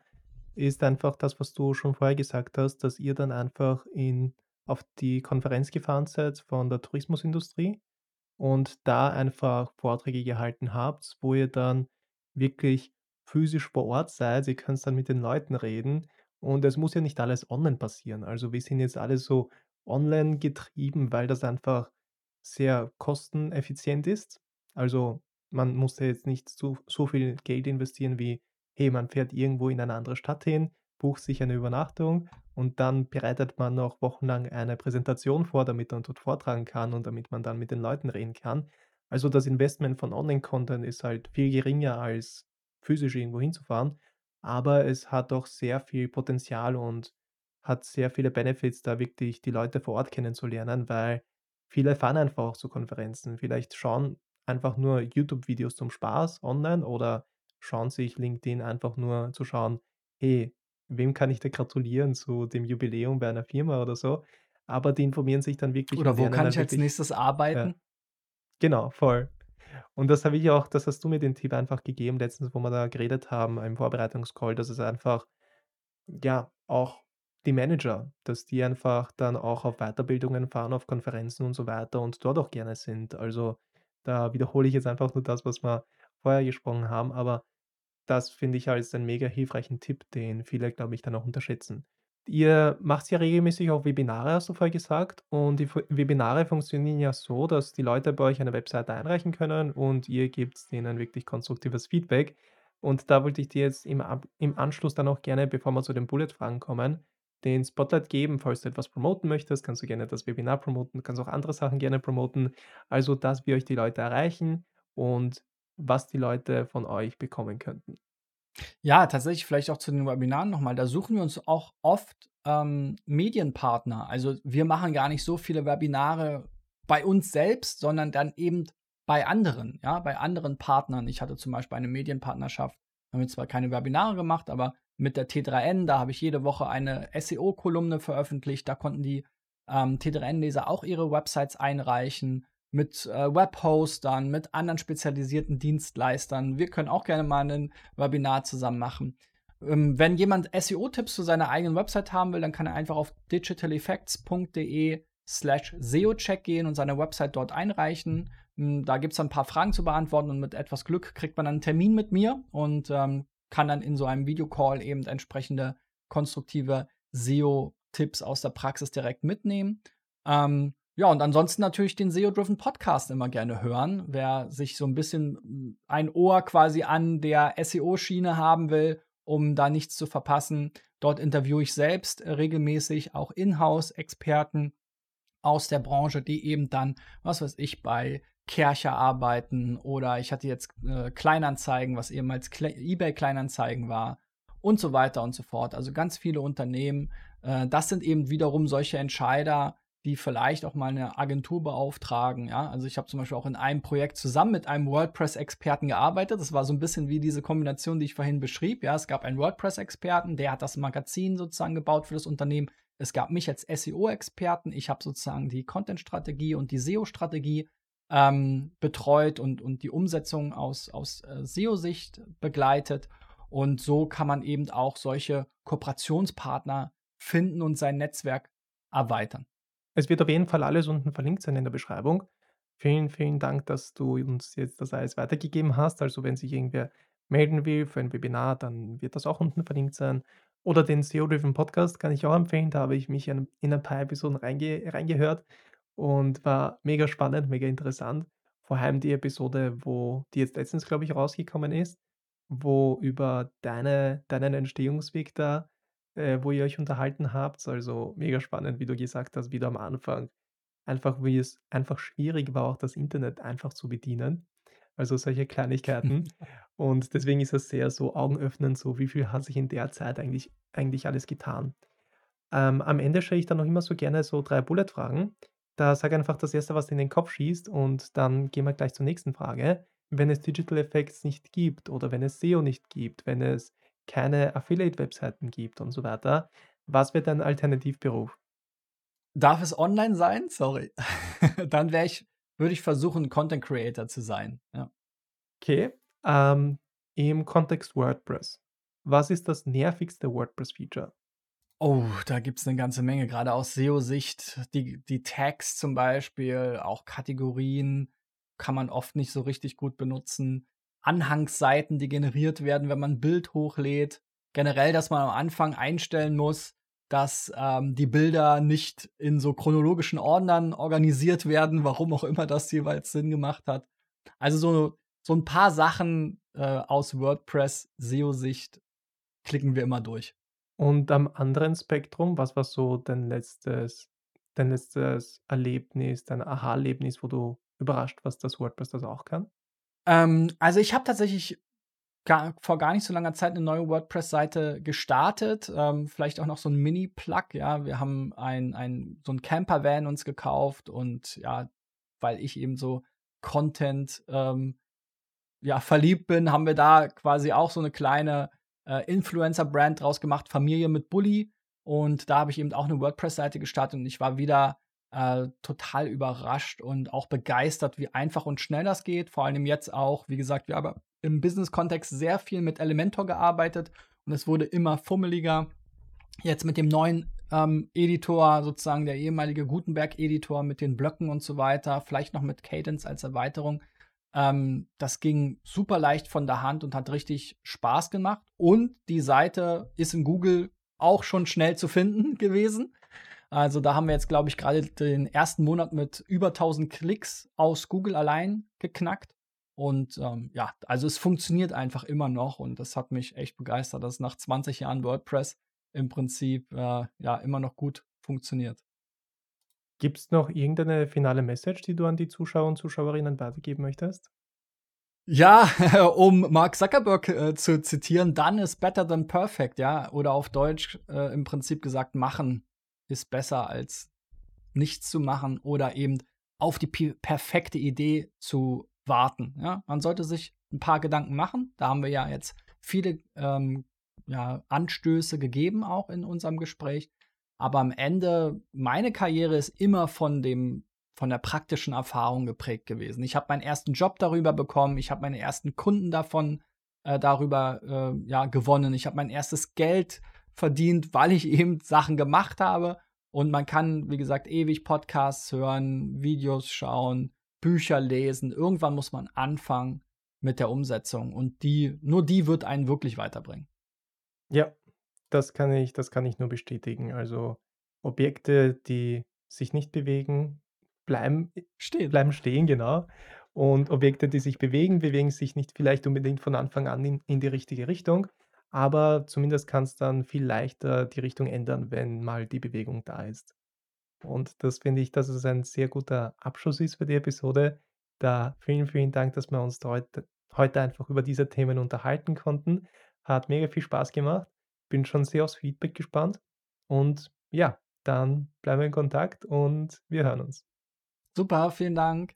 ist einfach das, was du schon vorher gesagt hast, dass ihr dann einfach in, auf die Konferenz gefahren seid von der Tourismusindustrie und da einfach Vorträge gehalten habt, wo ihr dann wirklich physisch vor Ort seid. Ihr könnt dann mit den Leuten reden und es muss ja nicht alles online passieren. Also wir sind jetzt alle so online getrieben, weil das einfach sehr kosteneffizient ist. Also man muss ja jetzt nicht so, so viel Geld investieren wie, hey, man fährt irgendwo in eine andere Stadt hin, bucht sich eine Übernachtung und dann bereitet man noch wochenlang eine Präsentation vor, damit man dort vortragen kann und damit man dann mit den Leuten reden kann. Also das Investment von Online-Content ist halt viel geringer als physisch irgendwo hinzufahren, aber es hat doch sehr viel Potenzial und hat sehr viele Benefits, da wirklich die Leute vor Ort kennenzulernen, weil viele fahren einfach auch zu Konferenzen. Vielleicht schauen einfach nur YouTube-Videos zum Spaß online oder schauen sich LinkedIn einfach nur zu schauen, hey, wem kann ich da gratulieren zu dem Jubiläum bei einer Firma oder so. Aber die informieren sich dann wirklich. Oder wo kann ich als nächstes arbeiten? Ja. Genau, voll. Und das habe ich auch, das hast du mir den Tipp einfach gegeben, letztens, wo wir da geredet haben, im Vorbereitungscall, dass es einfach, ja, auch die Manager, dass die einfach dann auch auf Weiterbildungen fahren, auf Konferenzen und so weiter und dort auch gerne sind. Also da wiederhole ich jetzt einfach nur das, was wir vorher gesprochen haben, aber das finde ich als einen mega hilfreichen Tipp, den viele, glaube ich, dann auch unterschätzen. Ihr macht ja regelmäßig auch Webinare, hast du vorher gesagt. Und die Webinare funktionieren ja so, dass die Leute bei euch eine Webseite einreichen können und ihr gebt denen wirklich konstruktives Feedback. Und da wollte ich dir jetzt im, im Anschluss dann auch gerne, bevor wir zu den Bullet-Fragen kommen, den Spotlight geben. Falls du etwas promoten möchtest, kannst du gerne das Webinar promoten, kannst auch andere Sachen gerne promoten. Also, dass wir euch die Leute erreichen und was die Leute von euch bekommen könnten. Ja, tatsächlich vielleicht auch zu den Webinaren nochmal. Da suchen wir uns auch oft ähm, Medienpartner. Also wir machen gar nicht so viele Webinare bei uns selbst, sondern dann eben bei anderen, ja, bei anderen Partnern. Ich hatte zum Beispiel eine Medienpartnerschaft, haben wir zwar keine Webinare gemacht, aber mit der T3N. Da habe ich jede Woche eine SEO-Kolumne veröffentlicht. Da konnten die ähm, T3N-Leser auch ihre Websites einreichen mit äh, Webhostern, mit anderen spezialisierten Dienstleistern. Wir können auch gerne mal ein Webinar zusammen machen. Ähm, wenn jemand SEO-Tipps zu seiner eigenen Website haben will, dann kann er einfach auf digitaleffects.de slash SEO-Check gehen und seine Website dort einreichen. Ähm, da gibt es ein paar Fragen zu beantworten und mit etwas Glück kriegt man einen Termin mit mir und ähm, kann dann in so einem Videocall eben entsprechende konstruktive SEO-Tipps aus der Praxis direkt mitnehmen. Ähm, ja, und ansonsten natürlich den SEO-Driven Podcast immer gerne hören. Wer sich so ein bisschen mm, ein Ohr quasi an der SEO-Schiene haben will, um da nichts zu verpassen. Dort interviewe ich selbst regelmäßig auch Inhouse-Experten aus der Branche, die eben dann, was weiß ich, bei Kercher arbeiten oder ich hatte jetzt äh, Kleinanzeigen, was ehemals Kle eBay-Kleinanzeigen war und so weiter und so fort. Also ganz viele Unternehmen. Äh, das sind eben wiederum solche Entscheider, die vielleicht auch mal eine Agentur beauftragen. Ja? Also ich habe zum Beispiel auch in einem Projekt zusammen mit einem WordPress-Experten gearbeitet. Das war so ein bisschen wie diese Kombination, die ich vorhin beschrieb. Ja, es gab einen WordPress-Experten, der hat das Magazin sozusagen gebaut für das Unternehmen. Es gab mich als SEO-Experten. Ich habe sozusagen die Content-Strategie und die SEO-Strategie ähm, betreut und, und die Umsetzung aus, aus äh, SEO-Sicht begleitet. Und so kann man eben auch solche Kooperationspartner finden und sein Netzwerk erweitern. Es wird auf jeden Fall alles unten verlinkt sein in der Beschreibung. Vielen, vielen Dank, dass du uns jetzt das alles weitergegeben hast. Also wenn sich irgendwer melden will für ein Webinar, dann wird das auch unten verlinkt sein. Oder den SEO-Driven Podcast kann ich auch empfehlen. Da habe ich mich in, ein paar Episoden reinge reingehört und war mega spannend, mega interessant. Vor allem die Episode, wo die jetzt letztens, glaube ich, rausgekommen ist, wo über deine, deinen Entstehungsweg da, äh, wo ihr euch unterhalten habt. Also mega spannend, wie du gesagt hast, wieder am Anfang. Einfach, wie es einfach schwierig war, auch das Internet einfach zu bedienen. Also solche Kleinigkeiten. Und deswegen ist es sehr so augenöffnend, so wie viel hat sich in der Zeit eigentlich, eigentlich alles getan. Ähm, am Ende stelle ich dann noch immer so gerne so drei Bullet-Fragen. Da sag einfach das Erste, was dir in den Kopf schießt und dann gehen wir gleich zur nächsten Frage. Wenn es Digital Effects nicht gibt oder wenn es SEO nicht gibt, wenn es keine Affiliate-Webseiten gibt und so weiter, was wäre dein Alternativberuf? Darf es online sein? Sorry. dann wäre ich, würde ich versuchen, Content Creator zu sein. Ja. Okay. Ähm, Im Kontext WordPress. Was ist das nervigste WordPress-Feature? Oh, da gibt es eine ganze Menge, gerade aus SEO-Sicht. Die, die Tags zum Beispiel, auch Kategorien kann man oft nicht so richtig gut benutzen. Anhangsseiten, die generiert werden, wenn man ein Bild hochlädt. Generell, dass man am Anfang einstellen muss, dass ähm, die Bilder nicht in so chronologischen Ordnern organisiert werden, warum auch immer das jeweils Sinn gemacht hat. Also so, so ein paar Sachen äh, aus WordPress SEO-Sicht klicken wir immer durch. Und am anderen Spektrum, was war so dein letztes dein letztes Erlebnis, dein Aha-Erlebnis, wo du überrascht warst, dass WordPress das auch kann? Ähm, also ich habe tatsächlich gar, vor gar nicht so langer Zeit eine neue WordPress-Seite gestartet. Ähm, vielleicht auch noch so ein Mini-Plug, ja. Wir haben ein, ein, so ein Camper-Van uns gekauft und ja, weil ich eben so Content ähm, ja, verliebt bin, haben wir da quasi auch so eine kleine äh, Influencer-Brand draus gemacht, Familie mit Bully. Und da habe ich eben auch eine WordPress-Seite gestartet und ich war wieder äh, total überrascht und auch begeistert, wie einfach und schnell das geht. Vor allem jetzt auch, wie gesagt, wir haben im Business-Kontext sehr viel mit Elementor gearbeitet und es wurde immer fummeliger. Jetzt mit dem neuen ähm, Editor, sozusagen der ehemalige Gutenberg-Editor mit den Blöcken und so weiter, vielleicht noch mit Cadence als Erweiterung, ähm, das ging super leicht von der Hand und hat richtig Spaß gemacht. Und die Seite ist in Google auch schon schnell zu finden gewesen. Also da haben wir jetzt, glaube ich, gerade den ersten Monat mit über 1000 Klicks aus Google allein geknackt. Und ähm, ja, also es funktioniert einfach immer noch und das hat mich echt begeistert, dass nach 20 Jahren WordPress im Prinzip äh, ja immer noch gut funktioniert. Gibt es noch irgendeine finale Message, die du an die Zuschauer und Zuschauerinnen weitergeben möchtest? Ja, um Mark Zuckerberg äh, zu zitieren, done is better than perfect, ja. Oder auf Deutsch äh, im Prinzip gesagt, machen ist besser als nichts zu machen oder eben auf die perfekte Idee zu warten. Ja? Man sollte sich ein paar Gedanken machen. Da haben wir ja jetzt viele ähm, ja, Anstöße gegeben, auch in unserem Gespräch. Aber am Ende, meine Karriere ist immer von dem von der praktischen Erfahrung geprägt gewesen. Ich habe meinen ersten Job darüber bekommen, ich habe meine ersten Kunden davon äh, darüber äh, ja, gewonnen, ich habe mein erstes Geld verdient, weil ich eben Sachen gemacht habe. Und man kann, wie gesagt, ewig Podcasts hören, Videos schauen, Bücher lesen. Irgendwann muss man anfangen mit der Umsetzung. Und die, nur die wird einen wirklich weiterbringen. Ja, das kann ich, das kann ich nur bestätigen. Also Objekte, die sich nicht bewegen, bleiben stehen, bleiben stehen, genau. Und Objekte, die sich bewegen, bewegen sich nicht vielleicht unbedingt von Anfang an in, in die richtige Richtung, aber zumindest kann es dann viel leichter die Richtung ändern, wenn mal die Bewegung da ist. Und das finde ich, dass es ein sehr guter Abschluss ist für die Episode. Da vielen, vielen Dank, dass wir uns heute, heute einfach über diese Themen unterhalten konnten. Hat mega viel Spaß gemacht. Bin schon sehr aufs Feedback gespannt. Und ja, dann bleiben wir in Kontakt und wir hören uns. Super, vielen Dank.